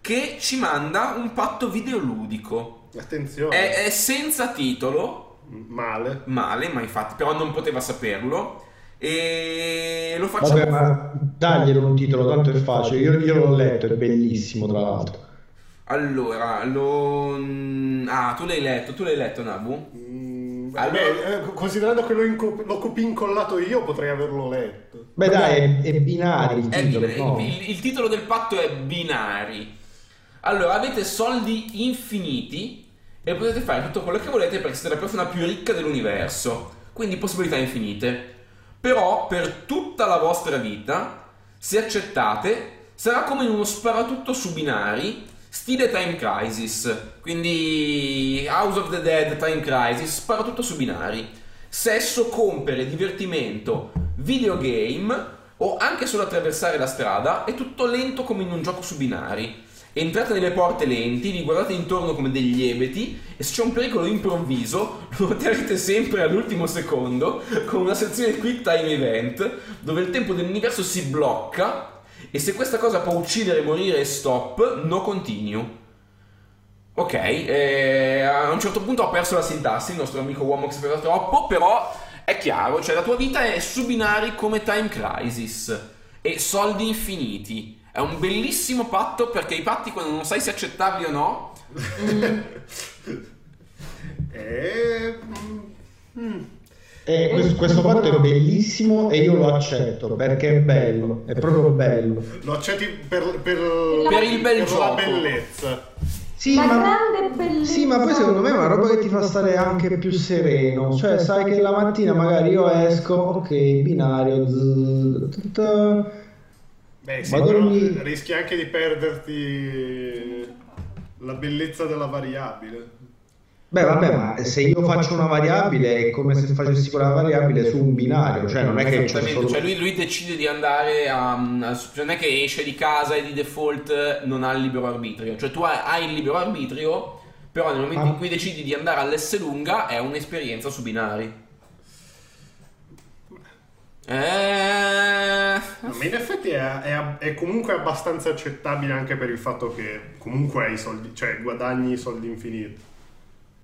[SPEAKER 1] che ci manda un patto videoludico.
[SPEAKER 3] Attenzione,
[SPEAKER 1] È, è senza titolo,
[SPEAKER 3] male.
[SPEAKER 1] male, ma infatti, però non poteva saperlo. E lo facciamo.
[SPEAKER 5] Vabbè, ma daglielo un titolo, tanto è facile. Io, io l'ho letto, è bellissimo tra l'altro.
[SPEAKER 1] Allora, lo. Ah, tu l'hai letto, tu l'hai letto, Nabu?
[SPEAKER 3] Mm,
[SPEAKER 1] Allora-
[SPEAKER 3] beh, eh, considerando che l'ho, inco- l'ho copì incollato io, potrei averlo letto.
[SPEAKER 5] Beh dai, è, è binario il
[SPEAKER 1] È
[SPEAKER 5] titolo,
[SPEAKER 1] bin-
[SPEAKER 5] no?
[SPEAKER 1] il, il titolo del patto è Binari. Allora, avete soldi infiniti e potete fare tutto quello che volete perché siete la persona più ricca dell'universo. Quindi possibilità infinite. Però per tutta la vostra vita, se accettate, sarà come uno sparatutto su binari, stile Time Crisis. Quindi House of the Dead, Time Crisis, sparatutto su binari. Sesso, compere, divertimento, videogame o anche solo attraversare la strada è tutto lento come in un gioco su binari. Entrate nelle porte lenti, vi guardate intorno come degli ebeti e se c'è un pericolo improvviso lo otterrete sempre all'ultimo secondo con una sezione Quick Time Event dove il tempo dell'universo si blocca e se questa cosa può uccidere, morire e stop, no continue. Ok, eh, a un certo punto ho perso la sintassi, il nostro amico uomo che sapeva troppo, però è chiaro, cioè la tua vita è su binari come Time Crisis e soldi infiniti. È un bellissimo patto perché i patti quando non sai se accettarli o no,
[SPEAKER 3] E... mm,
[SPEAKER 5] E questo, questo fatto è bellissimo e io lo accetto perché è bello, è proprio bello.
[SPEAKER 3] Lo accetti per, per,
[SPEAKER 1] Per il bel
[SPEAKER 3] per
[SPEAKER 1] gioco.
[SPEAKER 3] la bellezza.
[SPEAKER 5] Sì,
[SPEAKER 4] La
[SPEAKER 5] ma,
[SPEAKER 4] grande bellezza.
[SPEAKER 5] sì, ma poi secondo me è una roba che ti fa stare anche più sereno. Cioè, sai che la mattina magari io esco, ok, binario, zzz, tut-
[SPEAKER 3] Beh, sì,
[SPEAKER 5] lì.
[SPEAKER 3] rischi anche di perderti la bellezza della variabile.
[SPEAKER 5] Beh, vabbè, ma se io faccio una variabile è come se facessi quella variabile su un binario, cioè non è che c'è solo...
[SPEAKER 1] cioè lui, lui decide di andare a, a- cioè non è che esce di casa e di default non ha il libero arbitrio, cioè tu hai, hai il libero arbitrio, però nel momento
[SPEAKER 5] Ah.
[SPEAKER 1] in cui decidi di andare all'S lunga è un'esperienza su binari. Eh...
[SPEAKER 3] Ma in effetti è, è- è comunque abbastanza accettabile anche per il fatto che comunque hai soldi, cioè guadagni soldi infiniti.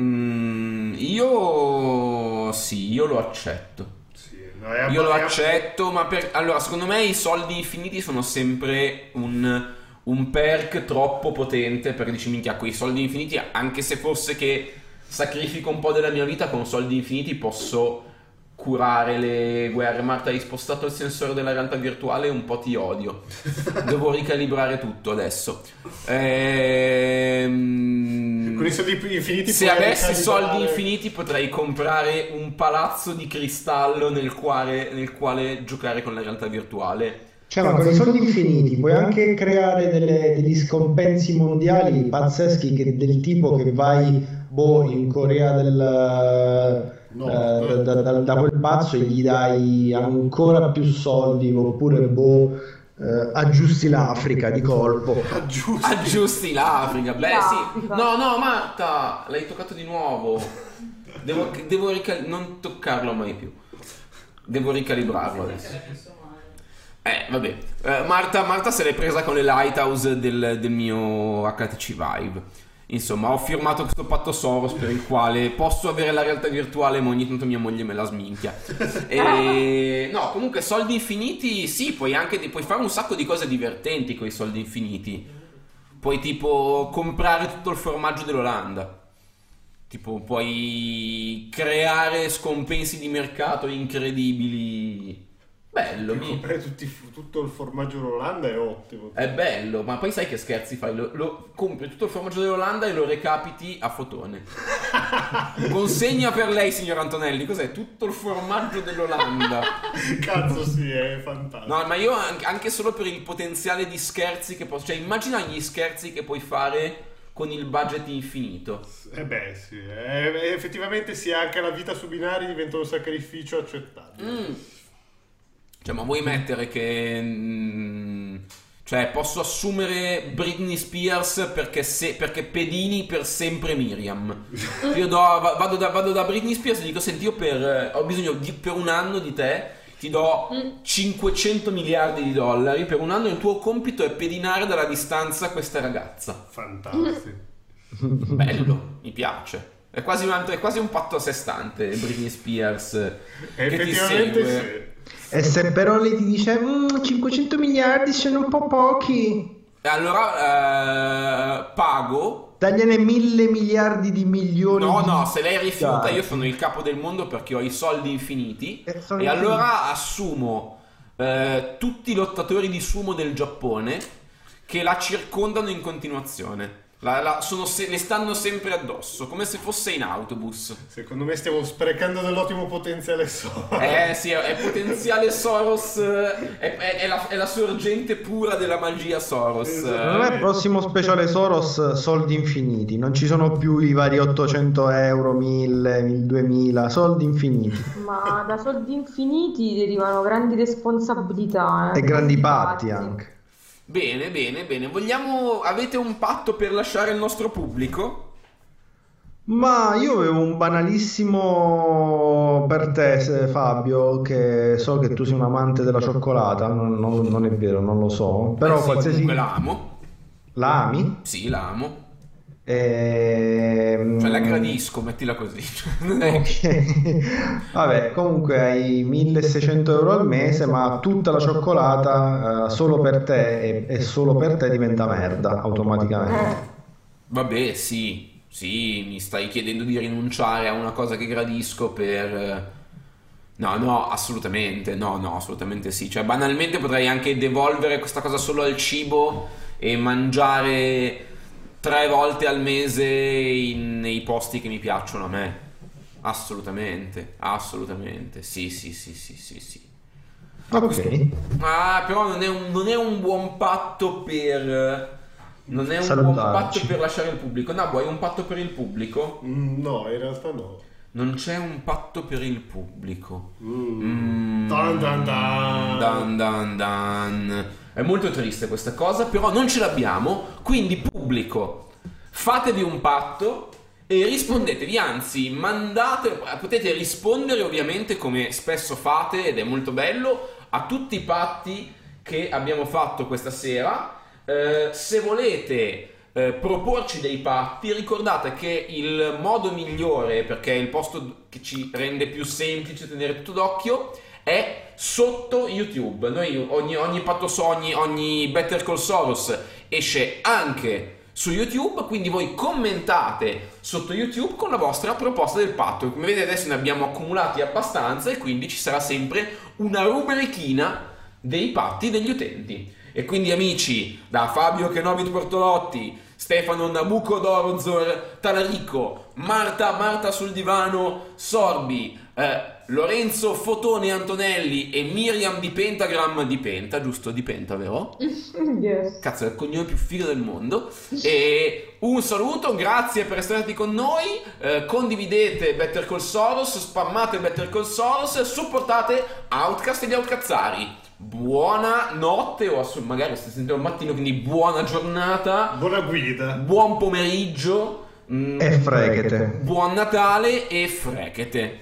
[SPEAKER 1] Mm, io sì, io lo accetto.
[SPEAKER 3] Sì, è
[SPEAKER 1] Io lo accetto, ma per... allora secondo me i soldi infiniti sono sempre un, un perk troppo potente perché dici minchia quei soldi infiniti anche se fosse che sacrifico un po' della mia vita con soldi infiniti posso curare le guerre. Marta hai spostato il sensore della realtà virtuale un po' ti odio. Devo ricalibrare tutto adesso. Ehm...
[SPEAKER 3] Con i soldi infiniti
[SPEAKER 1] Se avessi soldi infiniti potrei comprare un palazzo di cristallo nel quale, nel quale giocare con la realtà virtuale.
[SPEAKER 5] Cioè, ma con i soldi infiniti puoi anche creare delle- degli scompensi mondiali pazzeschi che- del tipo che vai boh, in Corea del,
[SPEAKER 3] No.
[SPEAKER 5] eh, da, da- da quel pazzo e gli dai ancora più soldi oppure boh, eh, aggiusti l'Africa di colpo.
[SPEAKER 3] Giusto.
[SPEAKER 1] Aggiusti l'Africa, beh sì.
[SPEAKER 4] L'Africa.
[SPEAKER 1] No, no, Marta, l'hai toccato di nuovo. Devo, devo rical- non toccarlo mai più. Devo ricalibrarlo adesso. Eh, vabbè. Eh, Marta, Marta se l'è presa con le lighthouse del, del mio HTC Vive. Insomma, ho firmato questo patto Soros per il quale posso avere la realtà virtuale, ma ogni tanto mia moglie me la sminchia. E... No, comunque, soldi infiniti, sì, puoi anche puoi fare un sacco di cose divertenti con i soldi infiniti. Puoi tipo comprare tutto il formaggio dell'Olanda. Tipo, puoi creare scompensi di mercato incredibili Bello.
[SPEAKER 3] Comprare tutto il formaggio d'Olanda è ottimo.
[SPEAKER 1] È bello, ma poi sai che scherzi fai? Lo, lo- compri tutto il formaggio dell'Olanda e lo recapiti a fotone. Consegna per lei, signor Antonelli, cos'è? Tutto il formaggio dell'Olanda.
[SPEAKER 3] Cazzo sì, è fantastico.
[SPEAKER 1] No, ma io anche, anche solo per il potenziale di scherzi che posso... Cioè, immagina gli scherzi che puoi fare con il budget infinito.
[SPEAKER 3] Eh beh sì, eh, effettivamente sì, anche la vita su binari diventa un sacrificio accettabile.
[SPEAKER 1] Mm. Cioè, ma vuoi mettere che... mm, cioè, posso assumere Britney Spears perché, se- perché pedini per sempre Miriam. Io do- va- vado, da, vado da Britney Spears e dico, senti, io per, eh, ho bisogno di, per un anno di te, ti do 500 miliardi di dollari, per un anno il tuo compito è pedinare dalla distanza questa ragazza.
[SPEAKER 3] Fantastico.
[SPEAKER 1] Bello, mi piace. È quasi, un, è quasi un patto a sé stante, Britney Spears.
[SPEAKER 3] Effettivamente
[SPEAKER 1] segue.
[SPEAKER 3] sì.
[SPEAKER 5] E se però lei ti dice "Mm, 500 miliardi sono un po' pochi,
[SPEAKER 1] E allora eh, pago.
[SPEAKER 5] tagliene mille miliardi di milioni.
[SPEAKER 1] No,
[SPEAKER 5] di-
[SPEAKER 1] no, se lei rifiuta,
[SPEAKER 5] Dai.
[SPEAKER 1] io sono il capo del mondo perché ho i soldi infiniti. E
[SPEAKER 5] infiniti.
[SPEAKER 1] allora assumo eh, tutti i lottatori di sumo del Giappone che la circondano in continuazione. La- la- sono se- le stanno sempre addosso, come se fosse in autobus.
[SPEAKER 3] Secondo me stiamo sprecando dell'ottimo potenziale soldi.
[SPEAKER 1] Eh sì, è potenziale Soros, eh, è, è- è la, è la sorgente pura della magia Soros.
[SPEAKER 5] Secondo me il prossimo speciale Soros soldi infiniti, non ci sono più i vari 800 euro, 1000, 2000, soldi infiniti
[SPEAKER 4] Ma da soldi infiniti derivano grandi responsabilità. eh.
[SPEAKER 5] e grandi patti anche.
[SPEAKER 1] Bene, bene, bene. Vogliamo. Avete un patto per lasciare il nostro pubblico?
[SPEAKER 5] Ma io avevo un banalissimo per te, Fabio, che so che tu sei un amante della cioccolata, non, non- non è vero, non lo so, però
[SPEAKER 1] Eh sì,
[SPEAKER 5] qualsiasi...
[SPEAKER 1] La amo.
[SPEAKER 5] La ami?
[SPEAKER 1] Sì, la amo.
[SPEAKER 5] Ehm,
[SPEAKER 1] Cioè la gradisco, mettila così.
[SPEAKER 5] Vabbè, comunque hai 1600 euro al mese, ma tutta la cioccolata eh, solo per te e, e solo per te diventa merda automaticamente.
[SPEAKER 1] Vabbè, sì, sì, mi stai chiedendo di rinunciare a una cosa che gradisco per... No, no, assolutamente, no, no, assolutamente sì. Cioè, banalmente potrei anche devolvere questa cosa solo al cibo e mangiare tre volte al mese in- nei posti che mi piacciono a me. Assolutamente, assolutamente, sì, sì, sì, sì, sì, sì.
[SPEAKER 5] Ok.
[SPEAKER 1] Ah, però non è un, non è un buon patto per... Non è un buon patto per lasciare il pubblico. No, vuoi un patto per il pubblico?
[SPEAKER 3] Mm, No, in realtà no.
[SPEAKER 1] Non c'è un patto per il pubblico.
[SPEAKER 3] Mm.
[SPEAKER 1] Mm.
[SPEAKER 3] Dun dun dun.
[SPEAKER 1] Dan dan dan. È molto triste questa cosa, però non ce l'abbiamo. Quindi, pubblico, fatevi un patto e rispondetevi. Anzi, mandate. Potete rispondere, ovviamente, come spesso fate, ed è molto bello, a tutti i patti che abbiamo fatto questa sera. Eh, se volete eh, proporci dei patti, ricordate che il modo migliore, perché è il posto che ci rende più semplice tenere tutto d'occhio, è sotto YouTube. Noi ogni, ogni patto sogni, ogni Better Call Soros esce anche su YouTube, quindi voi commentate sotto YouTube con la vostra proposta del patto. Come vedete adesso ne abbiamo accumulati abbastanza e quindi ci sarà sempre una rubrichina dei patti degli utenti. E quindi amici, da Fabio Kenobit Portolotti, Stefano Nabucodonosor Talarico, Marta Marta sul divano Sorbi, eh, Lorenzo Fotone Antonelli e Miriam di Pentagram di Penta, giusto? Di Penta, vero?
[SPEAKER 4] Yes.
[SPEAKER 1] Cazzo, è il cognome più figo del mondo. E un saluto, grazie per essere stati con noi. eh, condividete Better Call Soros, spammate Better Call Soros, supportate Outcast e gli Outcazzari. Buona notte, o assu- magari stai sentendo al mattino, quindi buona giornata,
[SPEAKER 3] Buona guida.
[SPEAKER 1] buon pomeriggio, mm,
[SPEAKER 5] E fregete.
[SPEAKER 1] buon Natale e frechete.